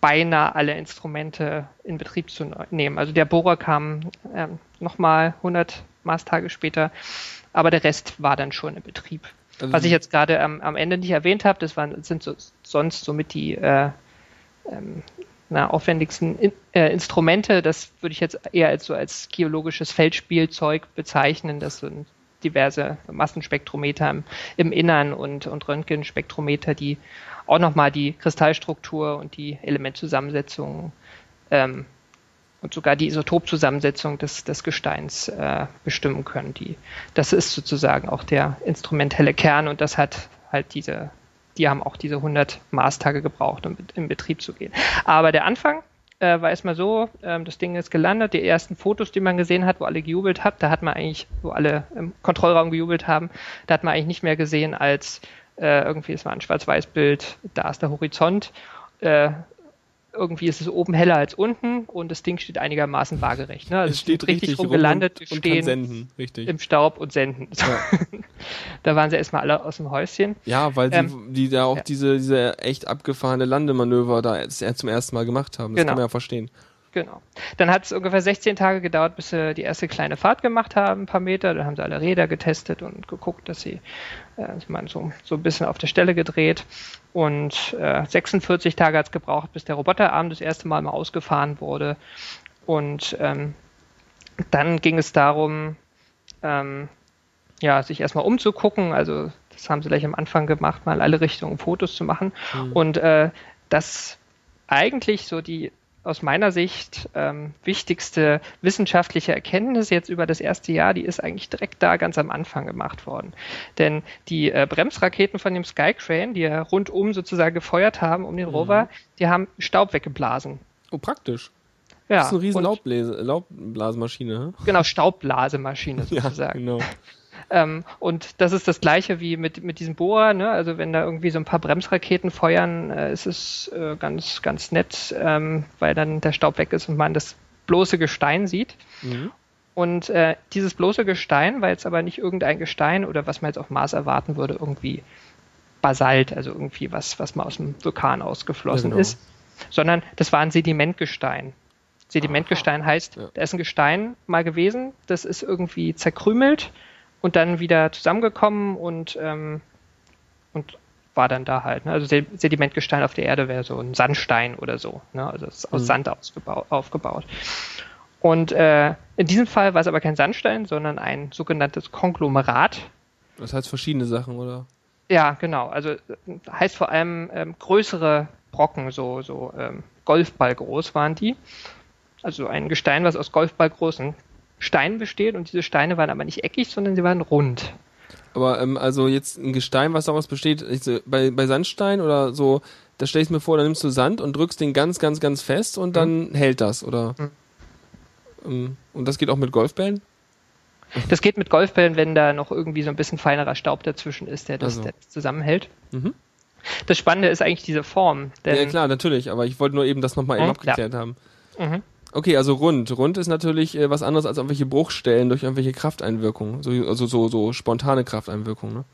beinahe alle Instrumente in Betrieb zu ne- nehmen. Also der Bohrer kam ähm, nochmal 100 Maßtage später, aber der Rest war dann schon in Betrieb. Also Was ich jetzt gerade am, am Ende nicht erwähnt habe, das waren, sind so, sonst somit die äh, ähm, na, aufwendigsten in, äh, Instrumente. Das würde ich jetzt eher als so als geologisches Feldspielzeug bezeichnen. Das sind diverse Massenspektrometer im, im Innern und, und Röntgenspektrometer, die auch nochmal die Kristallstruktur und die Elementzusammensetzung ähm, und sogar die Isotopzusammensetzung des, des Gesteins äh, bestimmen können. Die, das ist sozusagen auch der instrumentelle Kern und das hat halt diese, die haben auch diese 100 Maßtage gebraucht, um in Betrieb zu gehen. Aber der Anfang äh, war erstmal so, ähm, das Ding ist gelandet, die ersten Fotos, die man gesehen hat, wo alle gejubelt hat, da hat man eigentlich, wo alle im Kontrollraum gejubelt haben, da hat man eigentlich nicht mehr gesehen als äh, irgendwie, es war ein Schwarz-Weiß-Bild, da ist der Horizont, äh, irgendwie ist es oben heller als unten und das Ding steht einigermaßen waagerecht. Ne? Also es steht richtig, rum rum gelandet, und, und stehen senden, richtig. im Staub und senden. [laughs] da waren sie erstmal alle aus dem Häuschen. Ja, weil die, Ähm, die da auch ja. diese, diese echt abgefahrene Landemanöver da zum ersten Mal gemacht haben. Das Genau. kann man ja verstehen. Genau. Dann hat es ungefähr 16 Tage gedauert, bis sie die erste kleine Fahrt gemacht haben, ein paar Meter. Dann haben sie alle Räder getestet und geguckt, dass sie äh, meine, so, so ein bisschen auf der Stelle gedreht. Und äh, 46 Tage hat es gebraucht, bis der Roboterarm das erste Mal mal ausgefahren wurde. Und ähm, dann ging es darum, ähm, ja, sich erstmal umzugucken. Also das haben sie gleich am Anfang gemacht, mal alle Richtungen Fotos zu machen. Und äh, das eigentlich so die aus meiner Sicht ähm, wichtigste wissenschaftliche Erkenntnis jetzt über das erste Jahr, die ist eigentlich direkt da ganz am Anfang gemacht worden. Denn die äh, Bremsraketen von dem Skycrane, die ja rundum sozusagen gefeuert haben um den Rover, die haben Staub weggeblasen. Oh, praktisch. Ja, Das ist eine riesen Laubblasemaschine. Genau, Staubblasemaschine [laughs] Ja, sozusagen. genau. Ähm, und das ist das gleiche wie mit, mit diesem Bohrer, ne? Also wenn da irgendwie so ein paar Bremsraketen feuern, äh, ist es äh, ganz, ganz nett, ähm, weil dann der Staub weg ist und man das bloße Gestein sieht. Mhm. Und äh, dieses bloße Gestein war jetzt aber nicht irgendein Gestein oder was man jetzt auf Mars erwarten würde, irgendwie Basalt, also irgendwie was, was mal aus dem Vulkan ausgeflossen Ja, genau. ist, sondern das war ein Sedimentgestein. Sedimentgestein heißt, Ja. da ist ein Gestein mal gewesen, das ist irgendwie zerkrümelt und dann wieder zusammengekommen und, ähm, und war dann da halt. Ne? Also Se- Sedimentgestein auf der Erde wäre so ein Sandstein oder so. Ne? Also es ist aus Mhm. Sand aufgebaut. Und äh, in diesem Fall war es aber kein Sandstein, sondern ein sogenanntes Konglomerat. Das heißt verschiedene Sachen, oder? Ja, genau. Also äh, heißt vor allem ähm, größere Brocken, so, so ähm, Golfball groß waren die. Also ein Gestein, was aus Golfball großen Steinen besteht und diese Steine waren aber nicht eckig, sondern sie waren rund. Aber ähm, also jetzt ein Gestein, was daraus besteht, bei, bei Sandstein oder so, da stell ich mir vor, da nimmst du Sand und drückst den ganz, ganz, ganz fest und dann hält das, oder? Mhm. Ähm, und das geht auch mit Golfbällen? Das geht mit Golfbällen, wenn da noch irgendwie so ein bisschen feinerer Staub dazwischen ist, der das, Also. der das zusammenhält. Mhm. Das Spannende ist eigentlich diese Form. Ja klar, natürlich, aber ich wollte nur eben das nochmal eben Mhm, abgeklärt haben. Mhm. Okay, also rund. Rund ist natürlich äh, was anderes als irgendwelche Bruchstellen durch irgendwelche Krafteinwirkungen. So, also so, so spontane Krafteinwirkungen, ne?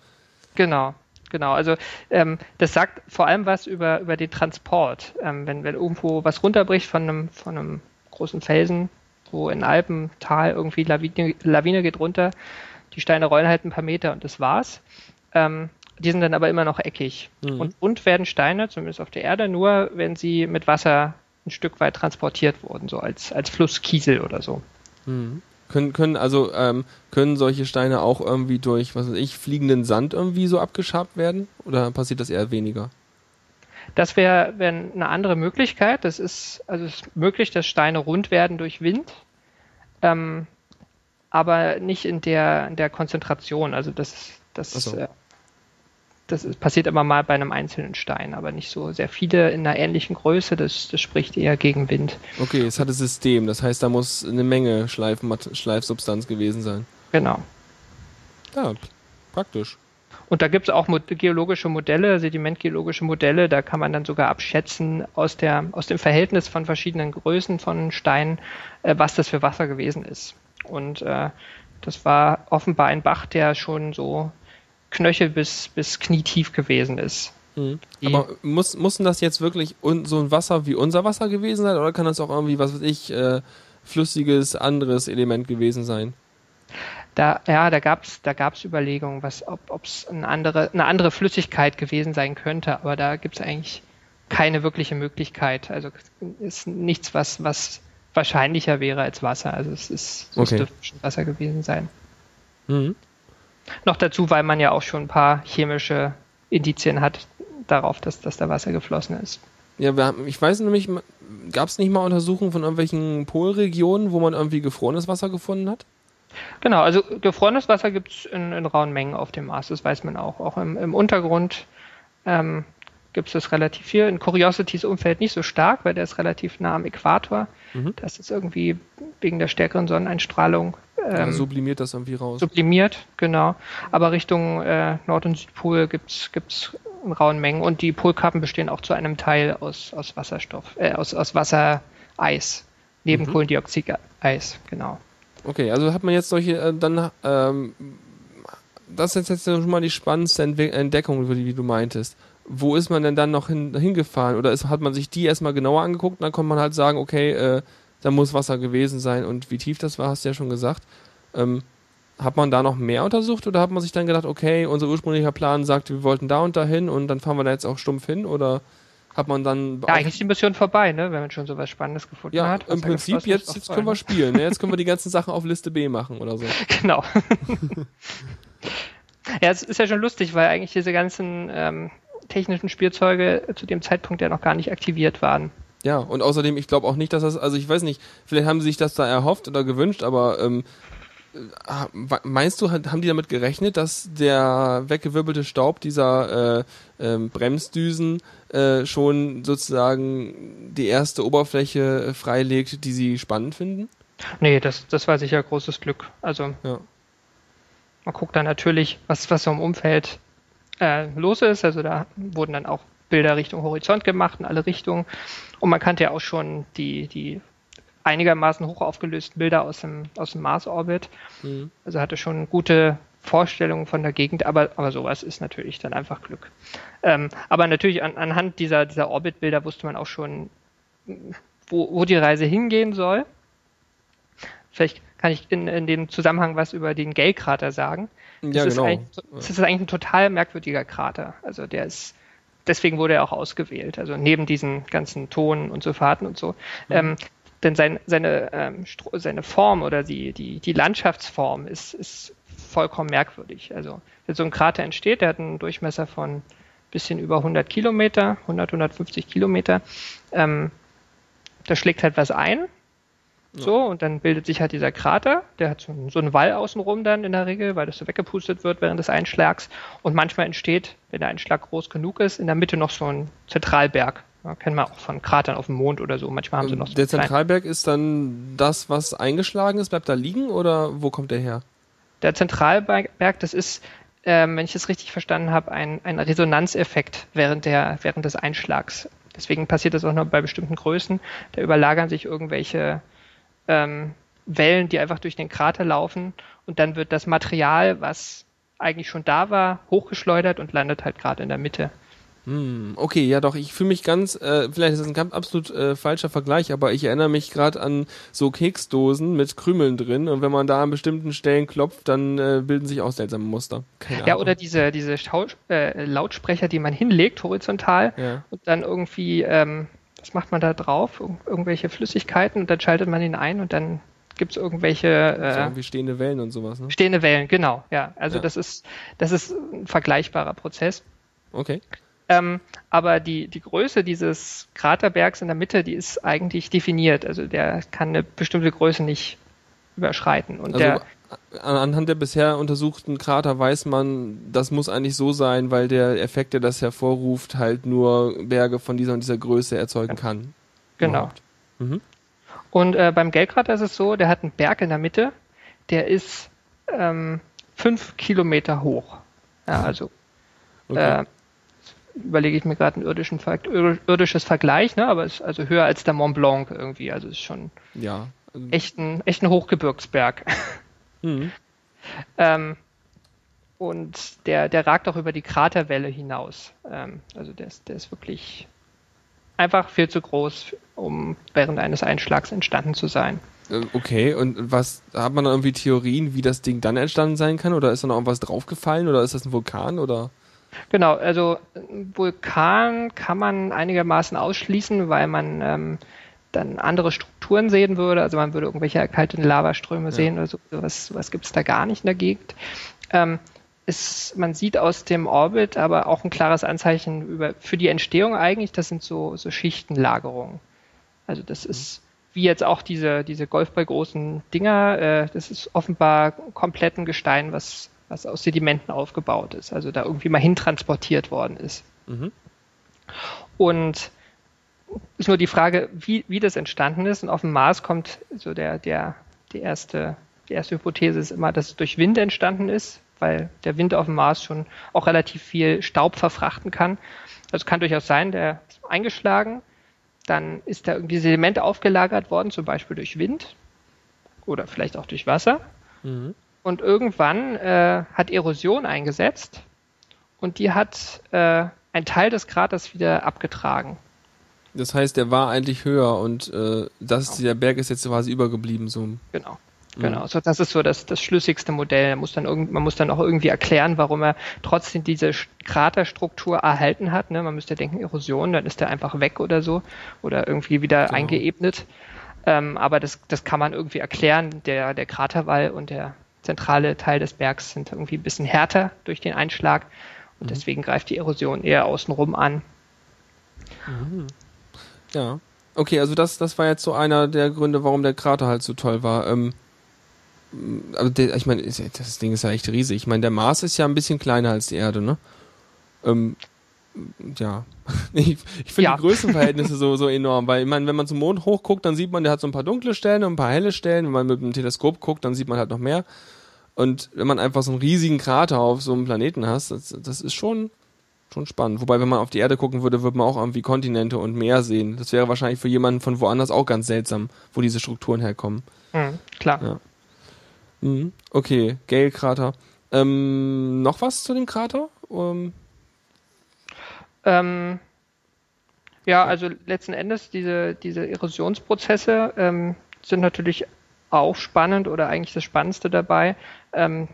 Genau, genau. Also ähm, das sagt vor allem was über, über den Transport. Ähm, wenn, wenn irgendwo was runterbricht von einem, von einem großen Felsen, wo in Alpental irgendwie Lawine, Lawine geht runter, die Steine rollen halt ein paar Meter und das war's. Ähm, die sind dann aber immer noch eckig. Mhm. Und rund werden Steine, zumindest auf der Erde, nur wenn sie mit Wasser ein Stück weit transportiert wurden, so als, als Flusskiesel oder so. Mhm. Können, können, also, ähm, können solche Steine auch irgendwie durch, was weiß ich, fliegenden Sand irgendwie so abgeschabt werden? Oder passiert das eher weniger? Das wäre wär eine andere Möglichkeit. Das ist, also es ist möglich, dass Steine rund werden durch Wind, ähm, aber nicht in der, in der Konzentration. Also das, das, so. äh, das ist, passiert immer mal bei einem einzelnen Stein, aber nicht so sehr viele in einer ähnlichen Größe. Das, das spricht eher gegen Wind. Okay, es hat ein System, das heißt, da muss eine Menge Schleifmat Schleifsubstanz gewesen sein. Genau. Ja, praktisch. Und da gibt es auch geologische Modelle, sedimentgeologische Modelle, da kann man dann sogar abschätzen aus, der, aus dem Verhältnis von verschiedenen Größen von Steinen, äh, was das für Wasser gewesen ist. Und äh, das war offenbar ein Bach, der schon so Knöchel bis, bis knietief gewesen ist. Mhm. Aber muss, muss denn das jetzt wirklich so ein Wasser wie unser Wasser gewesen sein? Oder kann das auch irgendwie, was weiß ich, äh, flüssiges, anderes Element gewesen sein? Da, ja, da gab es da gab's Überlegungen, was, ob es eine andere, eine andere Flüssigkeit gewesen sein könnte, aber da gibt es eigentlich keine wirkliche Möglichkeit. Also ist nichts, was, was wahrscheinlicher wäre als Wasser. Also es ist es Okay. dürfte schon Wasser gewesen sein. Mhm. Noch dazu, weil man ja auch schon ein paar chemische Indizien hat darauf, dass, dass da Wasser geflossen ist. Ja, wir haben, ich weiß nämlich, gab es nicht mal Untersuchungen von irgendwelchen Polregionen, wo man irgendwie gefrorenes Wasser gefunden hat? Genau, also gefrorenes Wasser gibt es in, in rauen Mengen auf dem Mars, das weiß man auch. Auch im, im Untergrund ähm, gibt es das relativ viel. In Curiosities Umfeld nicht so stark, weil der ist relativ nah am Äquator. Mhm. Das ist irgendwie wegen der stärkeren Sonneneinstrahlung Ja, ähm, sublimiert das irgendwie raus. sublimiert, genau. Aber Richtung äh, Nord- und Südpol gibt's gibt's in rauen Mengen und die Polkappen bestehen auch zu einem Teil aus, aus Wasserstoff, äh, aus, aus Wassereis, neben Mhm. Kohlendioxid-Eis, genau. Okay, also hat man jetzt solche, äh, dann, ähm, das ist jetzt schon mal die spannendste Entdeckung, wie du meintest. Wo ist man denn dann noch hin, hingefahren? Oder ist, hat man sich die erstmal genauer angeguckt und dann konnte man halt sagen, okay, äh, da muss Wasser gewesen sein und wie tief das war, hast du ja schon gesagt. Ähm, hat man da noch mehr untersucht oder hat man sich dann gedacht, okay, unser ursprünglicher Plan sagt, wir wollten da und dahin und dann fahren wir da jetzt auch stumpf hin oder hat man dann Ja, eigentlich ist die Mission vorbei, ne? wenn man schon sowas Spannendes gefunden ja, hat. im Was Prinzip was jetzt, jetzt können wir spielen. Ne? Jetzt können wir die [laughs] ganzen Sachen auf Liste B machen oder so. [laughs] Genau. [laughs] ja, es ist ja schon lustig, weil eigentlich diese ganzen ähm, technischen Spielzeuge zu dem Zeitpunkt ja noch gar nicht aktiviert waren. Ja, und außerdem, ich glaube auch nicht, dass das, also ich weiß nicht, vielleicht haben sie sich das da erhofft oder gewünscht, aber ähm, äh, meinst du, haben die damit gerechnet, dass der weggewirbelte Staub dieser äh, ähm, Bremsdüsen äh, schon sozusagen die erste Oberfläche freilegt, die sie spannend finden? Nee, das, das war sicher großes Glück. Also Ja. man guckt dann natürlich, was, was so im Umfeld äh, los ist. Also da wurden dann auch Bilder Richtung Horizont gemacht in alle Richtungen. Und man kannte ja auch schon die, die einigermaßen hoch aufgelösten Bilder aus dem, aus dem Mars-Orbit. Mhm. Also hatte schon gute Vorstellungen von der Gegend, aber, aber sowas ist natürlich dann einfach Glück. Ähm, aber natürlich an, anhand dieser, dieser Orbitbilder wusste man auch schon, wo, wo die Reise hingehen soll. Vielleicht kann ich in, in dem Zusammenhang was über den Gale-Krater sagen. Das, Ja, ist genau. eigentlich, das ist eigentlich ein total merkwürdiger Krater. Also der ist, deswegen wurde er auch ausgewählt. Also neben diesen ganzen Tonen und so Fahrten und so. Mhm. Ähm, denn sein, seine, ähm, seine Form oder die, die, die Landschaftsform ist, ist vollkommen merkwürdig. Also wenn so ein Krater entsteht, der hat einen Durchmesser von bisschen über 100 Kilometer, 100, 150 Kilometer. Ähm, da schlägt halt was ein. So, und dann bildet sich halt dieser Krater, der hat so einen, so einen Wall außenrum dann in der Regel, weil das so weggepustet wird während des Einschlags. Und manchmal entsteht, wenn der Einschlag groß genug ist, in der Mitte noch so ein Zentralberg. Ja, kennen wir auch von Kratern auf dem Mond oder so. Manchmal haben sie noch so der Zentralberg ist dann das, was eingeschlagen ist, bleibt da liegen oder wo kommt der her? Der Zentralberg, das ist, ähm, wenn ich es richtig verstanden habe, ein, ein Resonanzeffekt während, der, während des Einschlags. Deswegen passiert das auch nur bei bestimmten Größen. Da überlagern sich irgendwelche ähm, Wellen, die einfach durch den Krater laufen und dann wird das Material, was eigentlich schon da war, hochgeschleudert und landet halt gerade in der Mitte. Hm, okay, ja doch, ich fühle mich ganz, äh, vielleicht ist das ein ganz absolut äh, falscher Vergleich, aber ich erinnere mich gerade an so Keksdosen mit Krümeln drin und wenn man da an bestimmten Stellen klopft, dann äh, bilden sich auch seltsame Muster. Keine Ja, Ahnung. oder diese, diese Schau äh, Lautsprecher, die man hinlegt, horizontal, Ja. und dann irgendwie, ähm, was macht man da drauf? Ir irgendwelche Flüssigkeiten und dann schaltet man ihn ein und dann gibt's irgendwelche So äh, irgendwie stehende Wellen und sowas, ne? stehende Wellen, genau, ja. Also Ja. das ist, das ist ein vergleichbarer Prozess. Okay. Ähm, aber die, die Größe dieses Kraterbergs in der Mitte, die ist eigentlich definiert. Also der kann eine bestimmte Größe nicht überschreiten. Und Also der, anhand der bisher untersuchten Krater weiß man, das muss eigentlich so sein, weil der Effekt, der das hervorruft, halt nur Berge von dieser und dieser Größe erzeugen kann. genau. Mhm. Und äh, beim Geldkrater ist es so, der hat einen Berg in der Mitte, der ist ähm, fünf Kilometer hoch. Ja, also Okay. äh, überlege ich mir gerade ein irdischen irdisches Vergleich, ne? aber es ist also höher als der Mont Blanc irgendwie. Also ist schon ja. Also, echt ein, echt ein Hochgebirgsberg. [laughs] Mhm. ähm, und der, der ragt auch über die Kraterwelle hinaus. Ähm, also der ist, der ist wirklich einfach viel zu groß, um während eines Einschlags entstanden zu sein. Äh, Okay, und was, hat man da irgendwie Theorien, wie das Ding dann entstanden sein kann? Oder ist da noch irgendwas draufgefallen? Oder ist das ein Vulkan? Oder? Genau, also ein Vulkan kann man einigermaßen ausschließen, weil man ähm, dann andere Strukturen sehen würde. Also man würde irgendwelche erkalteten Lavaströme sehen oder so. Was, was gibt es da gar nicht in der Gegend. Ähm, ist, man sieht aus dem Orbit aber auch ein klares Anzeichen über, für die Entstehung eigentlich. Das sind so, so Schichtenlagerungen. Also das ist wie jetzt auch diese, diese golfballgroßen Dinger. Äh, das ist offenbar komplett ein Gestein, was, was aus Sedimenten aufgebaut ist. Also da irgendwie mal hintransportiert worden ist. Mhm. Und ist nur die Frage, wie, wie das entstanden ist. Und auf dem Mars kommt so der, der, die erste, die erste Hypothese ist immer, dass es durch Wind entstanden ist, weil der Wind auf dem Mars schon auch relativ viel Staub verfrachten kann. Also kann durchaus sein, der ist eingeschlagen, dann ist da irgendwie Sediment aufgelagert worden, zum Beispiel durch Wind oder vielleicht auch durch Wasser. Mhm. Und irgendwann äh, hat Erosion eingesetzt und die hat äh, einen Teil des Kraters wieder abgetragen. Das heißt, der war eigentlich höher und äh, das, der Berg ist jetzt quasi übergeblieben. So. Genau. Genau, so das ist so das, das schlüssigste Modell. Muss dann irgend, man muss dann auch irgendwie erklären, warum er trotzdem diese Kraterstruktur erhalten hat. Ne? Man müsste denken, Erosion, dann ist er einfach weg oder so oder irgendwie wieder Genau. eingeebnet. Ähm, aber das, das kann man irgendwie erklären. Der, der Kraterwall und der zentrale Teil des Bergs sind irgendwie ein bisschen härter durch den Einschlag und deswegen greift die Erosion eher außenrum an. Ja. Okay, also das, das war jetzt so einer der Gründe, warum der Krater halt so toll war. Ähm, aber der, ich meine, das Ding ist ja echt riesig. Ich meine, der Mars ist ja ein bisschen kleiner als die Erde, ne? Ähm, ja. [laughs] Ich, ich finde Ja. die Größenverhältnisse so, so enorm, weil ich meine, wenn man zum Mond hochguckt, dann sieht man, der hat so ein paar dunkle Stellen und ein paar helle Stellen. Wenn man mit dem Teleskop guckt, dann sieht man halt noch mehr. Und wenn man einfach so einen riesigen Krater auf so einem Planeten hat, das, das ist schon, schon spannend. Wobei, wenn man auf die Erde gucken würde, würde man auch irgendwie Kontinente und Meer sehen. Das wäre wahrscheinlich für jemanden von woanders auch ganz seltsam, wo diese Strukturen herkommen. Mhm, klar. Ja. Mhm. Okay, Gale-Krater. Ähm, noch was zu dem Krater? Ähm, Ähm, ja, also letzten Endes diese, diese Erosionsprozesse ähm, sind natürlich auch spannend oder eigentlich das Spannendste dabei, ähm,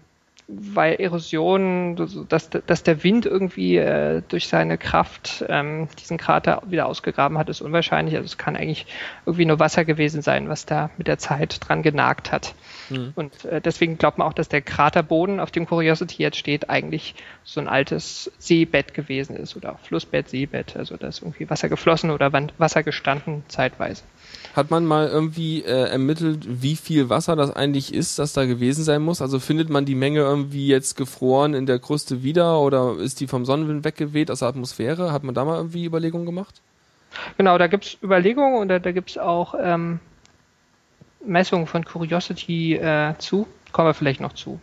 weil Erosion, dass, dass der Wind irgendwie äh, durch seine Kraft ähm, diesen Krater wieder ausgegraben hat, ist unwahrscheinlich. Also es kann eigentlich irgendwie nur Wasser gewesen sein, was da mit der Zeit dran genagt hat. Und äh, deswegen glaubt man auch, dass der Kraterboden, auf dem Curiosity jetzt steht, eigentlich so ein altes Seebett gewesen ist oder Flussbett, Seebett. Also da ist irgendwie Wasser geflossen oder Wasser gestanden zeitweise. Hat man mal irgendwie äh, ermittelt, wie viel Wasser das eigentlich ist, das da gewesen sein muss? Also findet man die Menge irgendwie jetzt gefroren in der Kruste wieder oder ist die vom Sonnenwind weggeweht aus der Atmosphäre? Hat man da mal irgendwie Überlegungen gemacht? Genau, da gibt's Überlegungen und da, da gibt's auch ähm, Messungen von Curiosity äh, zu. Kommen wir vielleicht noch zu.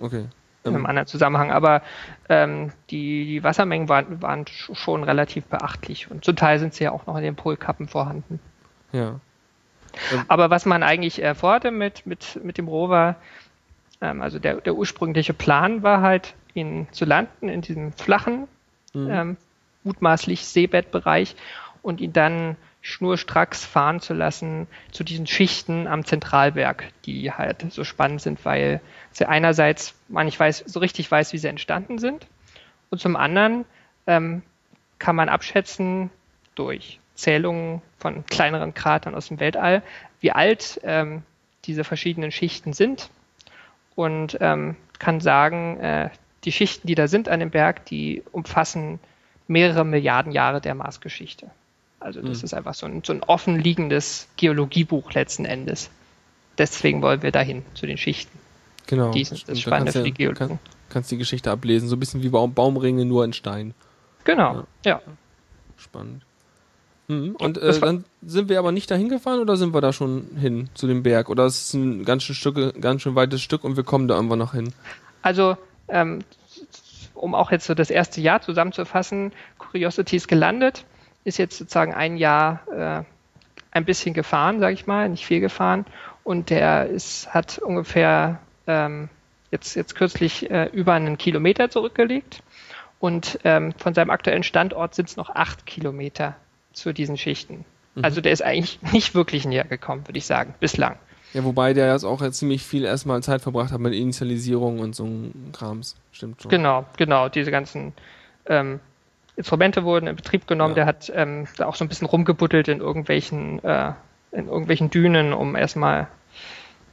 Okay. in einem Ähm, anderen Zusammenhang. Aber ähm, die, die Wassermengen waren, waren sch- schon relativ beachtlich und zum Teil sind sie ja auch noch in den Polkappen vorhanden. Ja. Aber was man eigentlich äh, vorhatte mit, mit, mit dem Rover, ähm, also der, der ursprüngliche Plan war halt, ihn zu landen in diesem flachen, ähm, mutmaßlich Seebettbereich und ihn dann schnurstracks fahren zu lassen zu diesen Schichten am Zentralberg, die halt so spannend sind, weil sie einerseits man nicht weiß, so richtig weiß, wie sie entstanden sind und zum anderen ähm, kann man abschätzen durch Zählungen von kleineren Kratern aus dem Weltall, wie alt ähm, diese verschiedenen Schichten sind und ähm, kann sagen, äh, die Schichten, die da sind an dem Berg, die umfassen mehrere Milliarden Jahre der Marsgeschichte. Also das ist einfach so ein, so ein offen liegendes Geologiebuch letzten Endes. Deswegen wollen wir dahin, zu den Schichten. Genau. Die sind das Spannende für die du- Geologen. Kann, kannst die Geschichte ablesen, so ein bisschen wie Baum, Baumringe, nur in Stein. Genau, ja. Spannend. Mhm. Und äh, dann sind wir aber nicht dahin gefahren oder sind wir da schon hin zu dem Berg? Oder ist es ein ganz schön, Stück, ganz schön weites Stück und wir kommen da irgendwann noch hin? Also, ähm, um auch jetzt so das erste Jahr zusammenzufassen, Curiosity ist gelandet, ist jetzt sozusagen ein Jahr äh, ein bisschen gefahren, sage ich mal, nicht viel gefahren. Und der ist, hat ungefähr ähm, jetzt, jetzt kürzlich äh, über einen Kilometer zurückgelegt. Und ähm, von seinem aktuellen Standort sind es noch acht Kilometer zu diesen Schichten. Also der ist eigentlich [laughs] nicht wirklich näher gekommen, würde ich sagen, bislang. Ja, wobei der jetzt auch ziemlich viel erstmal Zeit verbracht hat mit Initialisierung und so ein Krams. Stimmt schon. Genau, genau. Diese ganzen ähm, Instrumente wurden in Betrieb genommen. Ja. Der hat ähm, da auch so ein bisschen rumgebuddelt in irgendwelchen, äh, in irgendwelchen Dünen, um erstmal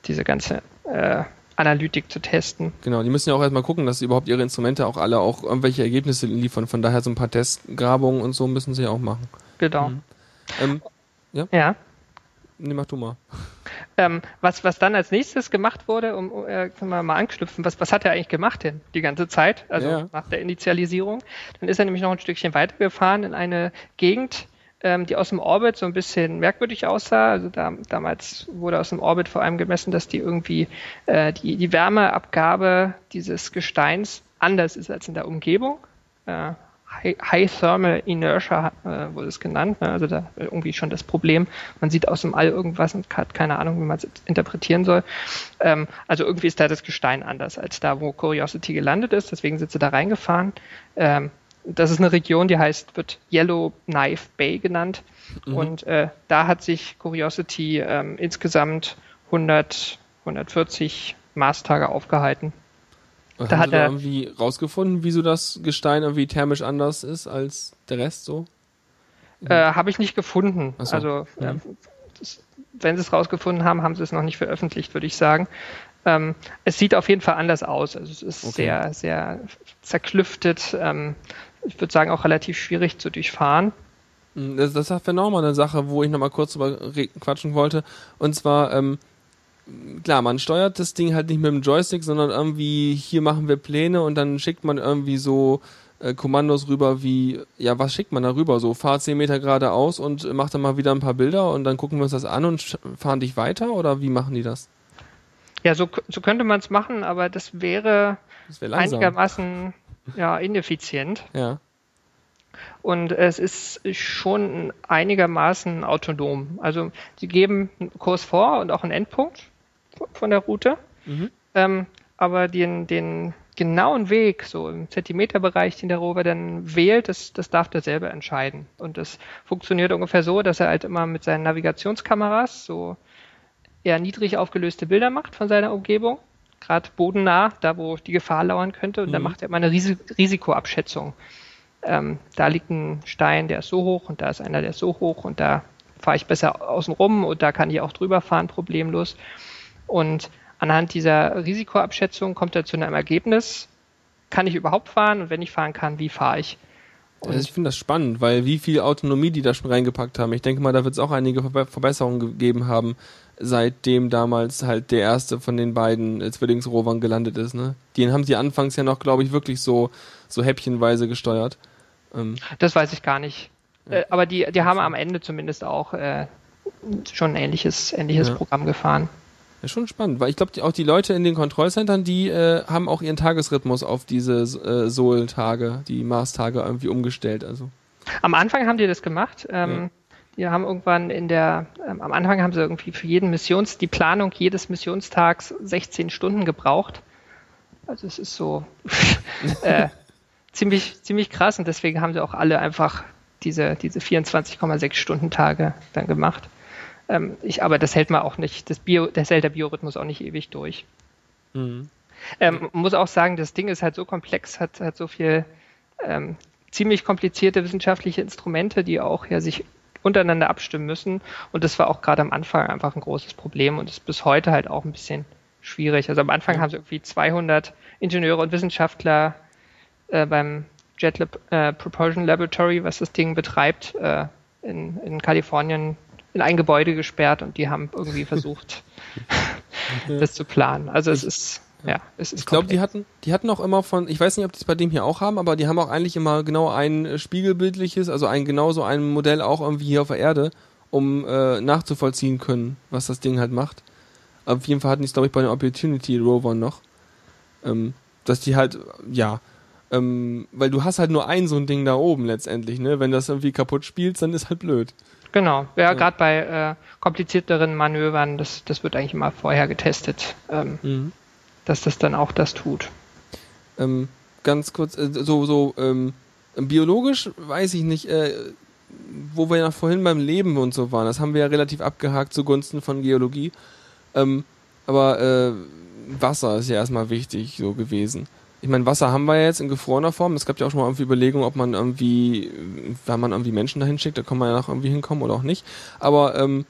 diese ganze äh, Analytik zu testen. Genau, die müssen ja auch erstmal gucken, dass überhaupt ihre Instrumente auch alle auch irgendwelche Ergebnisse liefern. Von daher so ein paar Testgrabungen und so müssen sie auch machen. Genau. Ähm, Ja. nee, mach du mal. Ähm, was, was dann als nächstes gemacht wurde, um um, äh, können wir mal anknüpfen, was, was hat er eigentlich gemacht denn die ganze Zeit, also Ja. nach der Initialisierung? Dann ist er nämlich noch ein Stückchen weitergefahren in eine Gegend, ähm, die aus dem Orbit so ein bisschen merkwürdig aussah. Also da, damals wurde aus dem Orbit vor allem gemessen, dass die irgendwie äh, die, die Wärmeabgabe dieses Gesteins anders ist als in der Umgebung. Äh, High, High Thermal Inertia äh, wurde es genannt. Ne? Also da irgendwie schon das Problem. Man sieht aus dem All irgendwas und hat keine Ahnung, wie man es interpretieren soll. Ähm, also irgendwie ist da das Gestein anders als da, wo Curiosity gelandet ist. Deswegen sind sie da reingefahren. Ähm, das ist eine Region, die heißt, wird Yellow Knife Bay genannt. Mhm. Und äh, da hat sich Curiosity ähm, insgesamt 100, 140 Marstage aufgehalten. Und Da haben hat er- irgendwie rausgefunden, wieso das Gestein irgendwie thermisch anders ist als der Rest so? Äh, Habe ich nicht gefunden. Mhm. So. Also, Mhm. äh, das, wenn sie es rausgefunden haben, haben sie es noch nicht veröffentlicht, würde ich sagen. Ähm, es sieht auf jeden Fall anders aus. Also es ist Okay. sehr, sehr zerklüftet. Ähm, ich würde sagen, auch relativ schwierig zu durchfahren. Hm, Das, das wäre nochmal eine Sache, wo ich nochmal kurz drüber quatschen wollte. Und zwar, ähm, klar, man steuert das Ding halt nicht mit dem Joystick, sondern irgendwie, hier machen wir Pläne und dann schickt man irgendwie so äh, Kommandos rüber wie, ja, was schickt man da rüber? So, fahr 10 Meter geradeaus und mach dann mal wieder ein paar Bilder und dann gucken wir uns das an und fahren dich weiter oder wie machen die das? Ja, so, so könnte man es machen, aber das wäre Das wäre einigermaßen ja, ineffizient. Ja. Und es ist schon einigermaßen autonom. Also sie geben einen Kurs vor und auch einen Endpunkt von der Route. Mhm. Ähm, aber den, den genauen Weg, so im Zentimeterbereich, den der Rover dann wählt, das, das darf der selber entscheiden. Und das funktioniert ungefähr so, dass er halt immer mit seinen Navigationskameras so eher niedrig aufgelöste Bilder macht von seiner Umgebung, gerade bodennah, da wo die Gefahr lauern könnte. Und dann Mhm. macht er immer eine Risi Risikoabschätzung. Ähm, da liegt ein Stein, der ist so hoch und da ist einer, der ist so hoch und da fahre ich besser außen rum und da kann ich auch drüber fahren, problemlos. Und anhand dieser Risikoabschätzung kommt er zu einem Ergebnis, kann ich überhaupt fahren und wenn ich fahren kann, wie fahre ich? Also ich finde das spannend, weil wie viel Autonomie die da schon reingepackt haben. Ich denke mal, da wird es auch einige Verbe- Verbesserungen gegeben haben, seitdem damals halt der erste von den beiden äh, Zwillingsrovern gelandet ist. Ne? Den haben sie anfangs ja noch, glaube ich, wirklich so, so häppchenweise gesteuert. Ähm, Das weiß ich gar nicht. Äh, aber die, die haben am Ende zumindest auch äh, schon ein ähnliches, ähnliches Ja. Programm gefahren. Ja, schon spannend, weil ich glaube, auch die Leute in den Kontrollcentern, die äh, haben auch ihren Tagesrhythmus auf diese äh, Sol-Tage, die Mars-Tage irgendwie umgestellt. Also Am Anfang haben die das gemacht. Ähm, Die haben irgendwann in der, ähm, am Anfang haben sie irgendwie für jeden Missions, die Planung jedes Missionstags 16 Stunden gebraucht. Also es ist so [laughs] äh, ziemlich, ziemlich krass und deswegen haben sie auch alle einfach diese, diese 24,6 Stunden Tage dann gemacht. Ähm, ich, aber das hält man auch nicht, das, Bio, das hält der Biorhythmus auch nicht ewig durch. mhm. Ähm, man muss auch sagen, das Ding ist halt so komplex, hat, hat so viel ähm, ziemlich komplizierte wissenschaftliche Instrumente, die auch ja sich untereinander abstimmen müssen. Und das war auch gerade am Anfang einfach ein großes Problem und ist bis heute halt auch ein bisschen schwierig. Also am Anfang haben sie irgendwie 200 Ingenieure und Wissenschaftler äh, beim Jet Lab, äh, Propulsion Laboratory, was das Ding betreibt, äh, in, in Kalifornien in ein Gebäude gesperrt und die haben irgendwie [laughs] versucht, das zu planen. Also es ist, ja, es ist Ich glaube, die hatten, die hatten auch immer von, ich weiß nicht, ob die es bei dem hier auch haben, aber die haben auch eigentlich immer genau ein äh, spiegelbildliches, also ein genauso ein Modell auch irgendwie hier auf der Erde, um äh, nachzuvollziehen können, was das Ding halt macht. Auf jeden Fall hatten die es, glaube ich, bei den Opportunity Rovern noch. Ähm, dass die halt, ja, ähm, weil du hast halt nur ein so ein Ding da oben letztendlich, ne? Wenn das irgendwie kaputt spielst, dann ist halt blöd. Genau, ja, Ja. gerade bei äh, komplizierteren Manövern, das, das wird eigentlich immer vorher getestet, ähm, Mhm. dass das dann auch das tut. Ähm, ganz kurz, äh, so, so, ähm, biologisch weiß ich nicht, äh, wo wir ja vorhin beim Leben und so waren, das haben wir ja relativ abgehakt zugunsten von Geologie. Ähm, aber äh, Wasser ist ja erstmal wichtig so gewesen. Ich meine, Wasser haben wir ja jetzt in gefrorener Form. Es gab ja auch schon mal irgendwie Überlegungen, ob man irgendwie, wenn man irgendwie Menschen dahin schickt, da kann man ja noch irgendwie hinkommen oder auch nicht. Aber ähm,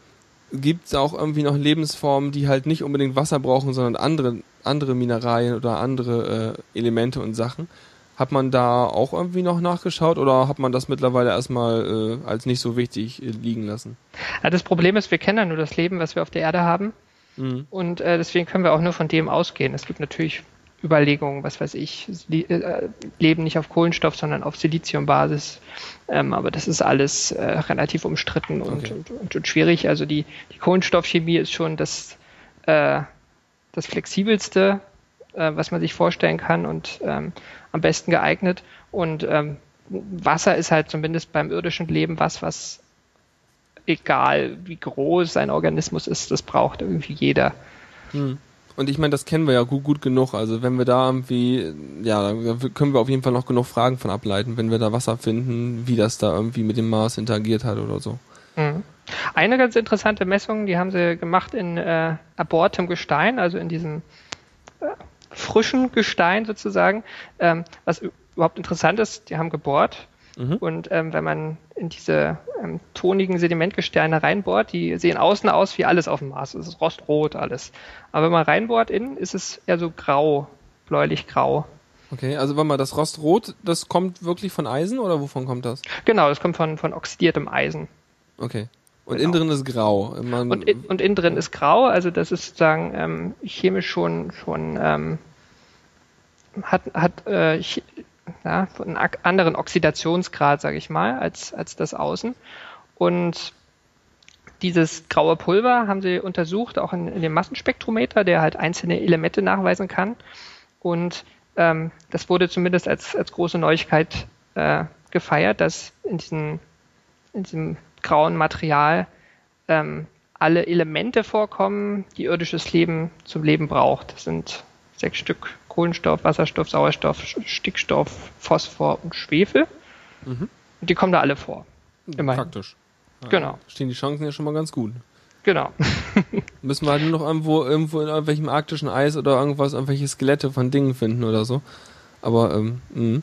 gibt es auch irgendwie noch Lebensformen, die halt nicht unbedingt Wasser brauchen, sondern andere, andere Mineralien oder andere äh, Elemente und Sachen. Hat man da auch irgendwie noch nachgeschaut oder hat man das mittlerweile erstmal äh, als nicht so wichtig äh, liegen lassen? Ja, das Problem ist, wir kennen ja nur das Leben, was wir auf der Erde haben Mhm. und äh, deswegen können wir auch nur von dem ausgehen. Es gibt natürlich Überlegungen, was weiß ich, äh, Leben nicht auf Kohlenstoff, sondern auf Siliziumbasis. Ähm, aber das ist alles äh, relativ umstritten und, Okay. und, und, und schwierig. Also die, die Kohlenstoffchemie ist schon das, äh, das flexibelste, äh, was man sich vorstellen kann und ähm, am besten geeignet. Und ähm, Wasser ist halt zumindest beim irdischen Leben was, was egal wie groß ein Organismus ist, das braucht irgendwie jeder. Hm. Und ich meine, das kennen wir ja gut, gut genug. Also wenn wir da irgendwie, ja, da können wir auf jeden Fall noch genug Fragen von ableiten, wenn wir da Wasser finden, wie das da irgendwie mit dem Mars interagiert hat oder so. Mhm. Eine ganz interessante Messung, die haben sie gemacht in äh, abortem Gestein, also in diesem äh, frischen Gestein sozusagen. Ähm, was überhaupt interessant ist, die haben gebohrt Mhm. und ähm, wenn man in diese ähm, tonigen Sedimentgesteine reinbohrt, die sehen außen aus wie alles auf dem Mars. Es ist rostrot alles. Aber wenn man reinbohrt innen, ist es eher so grau, bläulich-grau. Okay, also warte mal, das Rostrot, das kommt wirklich von Eisen oder wovon kommt das? Genau, das kommt von, von oxidiertem Eisen. Okay. Und Genau. innen drin ist grau. Man, Und, in, und innen drin ist grau, also das ist sozusagen ähm, chemisch schon, schon ähm, hat, hat äh, ja, einen anderen Oxidationsgrad, sage ich mal, als, als das Außen. Und dieses graue Pulver haben sie untersucht, auch in, in dem Massenspektrometer, der halt einzelne Elemente nachweisen kann. Und ähm, das wurde zumindest als, als große Neuigkeit äh, gefeiert, dass in, diesen, in diesem grauen Material ähm, alle Elemente vorkommen, die irdisches Leben zum Leben braucht. Das sind sechs Stück Kohlenstoff, Wasserstoff, Sauerstoff, Stickstoff, Phosphor und Schwefel. Mhm. Und die kommen da alle vor. Immerhin. praktisch. Ja, Genau. Stehen die Chancen ja schon mal ganz gut. Genau. [laughs] Müssen wir halt nur noch irgendwo, irgendwo in irgendwelchem arktischen Eis oder irgendwas, irgendwelche Skelette von Dingen finden oder so. Aber, ähm, mh.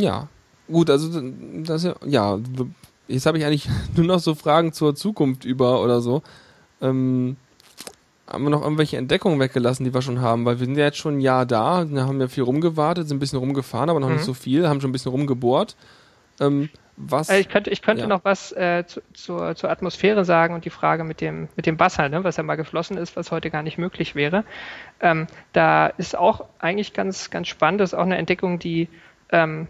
ja. Gut, also, das ist ja, ja, jetzt habe ich eigentlich [laughs] nur noch so Fragen zur Zukunft über oder so. Ähm, haben wir noch irgendwelche Entdeckungen weggelassen, die wir schon haben? Weil wir sind ja jetzt schon ein Jahr da, haben ja viel rumgewartet, sind ein bisschen rumgefahren, aber noch Mhm. nicht so viel, haben schon ein bisschen rumgebohrt. Ähm, was? Äh, Ich könnte, ich könnte Ja. noch was äh, zu, zur, zur Atmosphäre sagen und die Frage mit dem, mit dem Wasser, ne, was ja mal geflossen ist, was heute gar nicht möglich wäre. Ähm, da ist auch eigentlich ganz, ganz spannend, das ist auch eine Entdeckung, die ähm,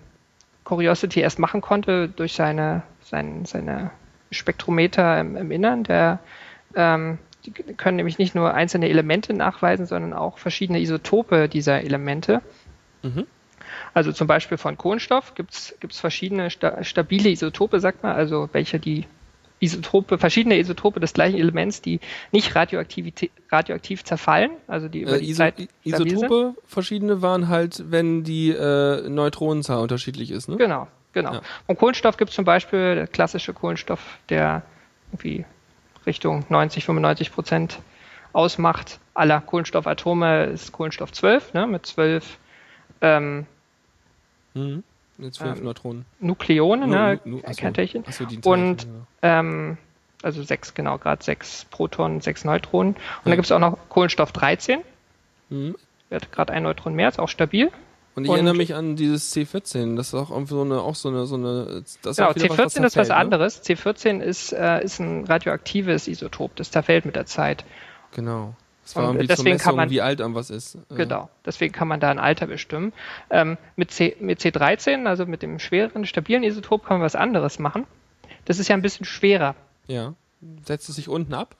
Curiosity erst machen konnte durch seine, sein, seine Spektrometer im, im Innern. Der, ähm, die können nämlich nicht nur einzelne Elemente nachweisen, sondern auch verschiedene Isotope dieser Elemente. Mhm. Also zum Beispiel von Kohlenstoff gibt es verschiedene sta stabile Isotope, sagt man, also welche die Isotope, verschiedene Isotope des gleichen Elements, die nicht radioaktiv, radioaktiv zerfallen, also die über Äh, die Iso Zeit. Isotope verschiedene waren halt, wenn die äh, Neutronenzahl unterschiedlich ist, ne? Genau, genau. Ja. Vom Kohlenstoff gibt es zum Beispiel der klassische Kohlenstoff, der irgendwie Richtung 90, 95 Prozent ausmacht. Aller Kohlenstoffatome ist Kohlenstoff 12, ne, mit 12 ähm, Mhm. Jetzt zwölf Ähm, Neutronen. Nukleonen, ne, Nu- nu- achso. Und ja. ähm, also sechs, genau, gerade sechs Protonen, sechs Neutronen. Und Ja. dann gibt es auch noch Kohlenstoff 13, Mhm. wird gerade ein Neutron mehr, ist auch stabil. Und ich Und- erinnere mich an dieses C14, das ist auch irgendwie so eine, auch so eine, so eine, das ist Genau, auch wieder C14 ist was ne? anderes. C14 ist, äh, ist ein radioaktives Isotop, das zerfällt mit der Zeit. Genau. Das war irgendwie zur deswegen kann Messung, man- wie alt irgendwas ist. Äh, Genau. Deswegen kann man da ein Alter bestimmen. Ähm, mit, C, mit C13, also mit dem schwereren, stabilen Isotop, kann man was anderes machen. Das ist ja ein bisschen schwerer. Ja. Setzt es sich unten ab?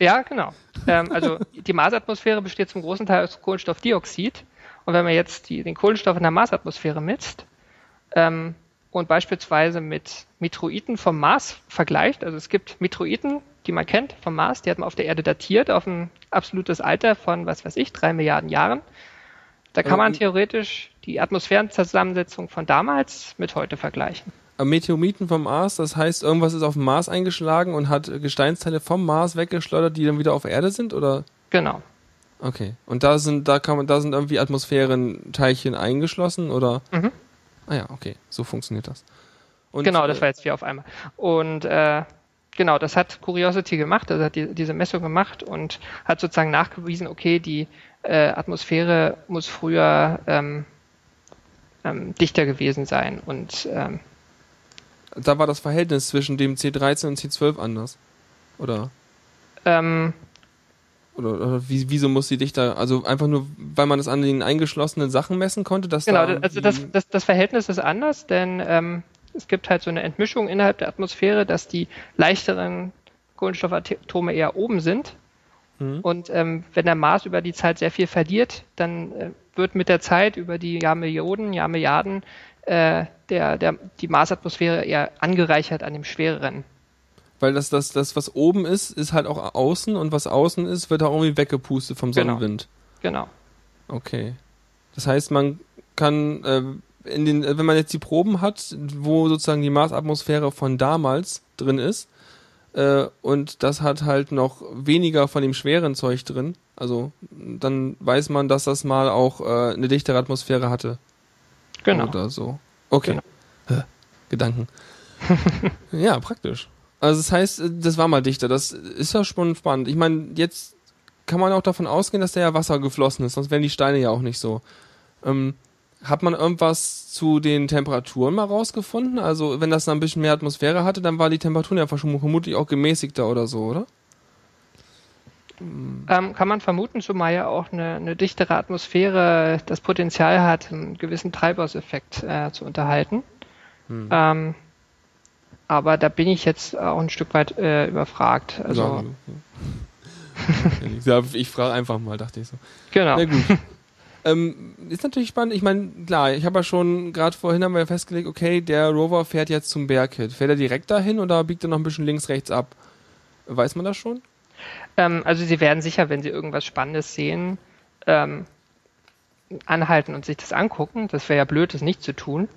Ja, genau. Ähm, also die Marsatmosphäre besteht zum großen Teil aus Kohlenstoffdioxid. Und wenn man jetzt die, den Kohlenstoff in der Marsatmosphäre misst ähm, und beispielsweise mit Meteoriten vom Mars vergleicht, also es gibt Meteoriten, die man kennt vom Mars, die hat man auf der Erde datiert auf ein absolutes Alter von, was weiß ich, drei Milliarden Jahren. Da kann Aber- man theoretisch die Atmosphärenzusammensetzung von damals mit heute vergleichen. Meteoriten vom Mars, das heißt, irgendwas ist auf dem Mars eingeschlagen und hat Gesteinsteile vom Mars weggeschleudert, die dann wieder auf Erde sind, oder? Genau. Okay. Und da sind, da kann man, da sind irgendwie Atmosphärenteilchen eingeschlossen, oder? Mhm. Ah ja, okay. So funktioniert das. Und, genau, das äh, war jetzt vier auf einmal. Und äh, genau, das hat Curiosity gemacht, also hat die, diese Messung gemacht und hat sozusagen nachgewiesen, okay, die äh, Atmosphäre muss früher ähm, ähm, dichter gewesen sein und ähm, Da war das Verhältnis zwischen dem C13 und C12 anders. Oder? ähm, Oder, oder wie, wieso muss sie dichter, also einfach nur, weil man das an den eingeschlossenen Sachen messen konnte, dass genau, da also das, das, das Verhältnis ist anders, denn ähm, es gibt halt so eine Entmischung innerhalb der Atmosphäre, dass die leichteren Kohlenstoffatome eher oben sind Mhm. Und ähm, wenn der Mars über die Zeit sehr viel verliert, dann äh, wird mit der Zeit über die Jahrmillionen, Jahrmilliarden äh, der, der, die Marsatmosphäre eher angereichert an dem schwereren. Weil das, das, das, was oben ist, ist halt auch außen und was außen ist, wird auch irgendwie weggepustet vom Genau. Sonnenwind. Genau. Okay. Das heißt, man kann, äh, in den, wenn man jetzt die Proben hat, wo sozusagen die Marsatmosphäre von damals drin ist, äh, und das hat halt noch weniger von dem schweren Zeug drin, also dann weiß man, dass das mal auch äh, eine dichtere Atmosphäre hatte. Genau. Oder so. Okay. Genau. Gedanken. [laughs] ja, praktisch. Also das heißt, das war mal dichter. Das ist ja schon spannend. Ich meine, jetzt kann man auch davon ausgehen, dass da ja Wasser geflossen ist, sonst wären die Steine ja auch nicht so. Ähm, hat man irgendwas zu den Temperaturen mal rausgefunden? Also wenn das dann ein bisschen mehr Atmosphäre hatte, dann war die Temperatur ja vermutlich auch gemäßigter oder so, oder? Ähm, kann man vermuten, zumal ja auch eine, eine dichtere Atmosphäre das Potenzial hat, einen gewissen Treibhauseffekt äh, zu unterhalten. Ähm, aber da bin ich jetzt auch ein Stück weit äh, überfragt. Also, ja, [laughs] ich frage einfach mal, dachte ich so. genau. Na gut. [laughs] ähm, ist natürlich spannend. Ich meine, klar, ich habe ja schon, gerade vorhin haben wir ja festgelegt, okay, der Rover fährt jetzt zum Berghit. Fährt er direkt dahin oder biegt er noch ein bisschen links, rechts ab? Weiß man das schon? Ähm, also Sie werden sicher, wenn Sie irgendwas Spannendes sehen, ähm, anhalten und sich das angucken. Das wäre ja blöd, das nicht zu tun.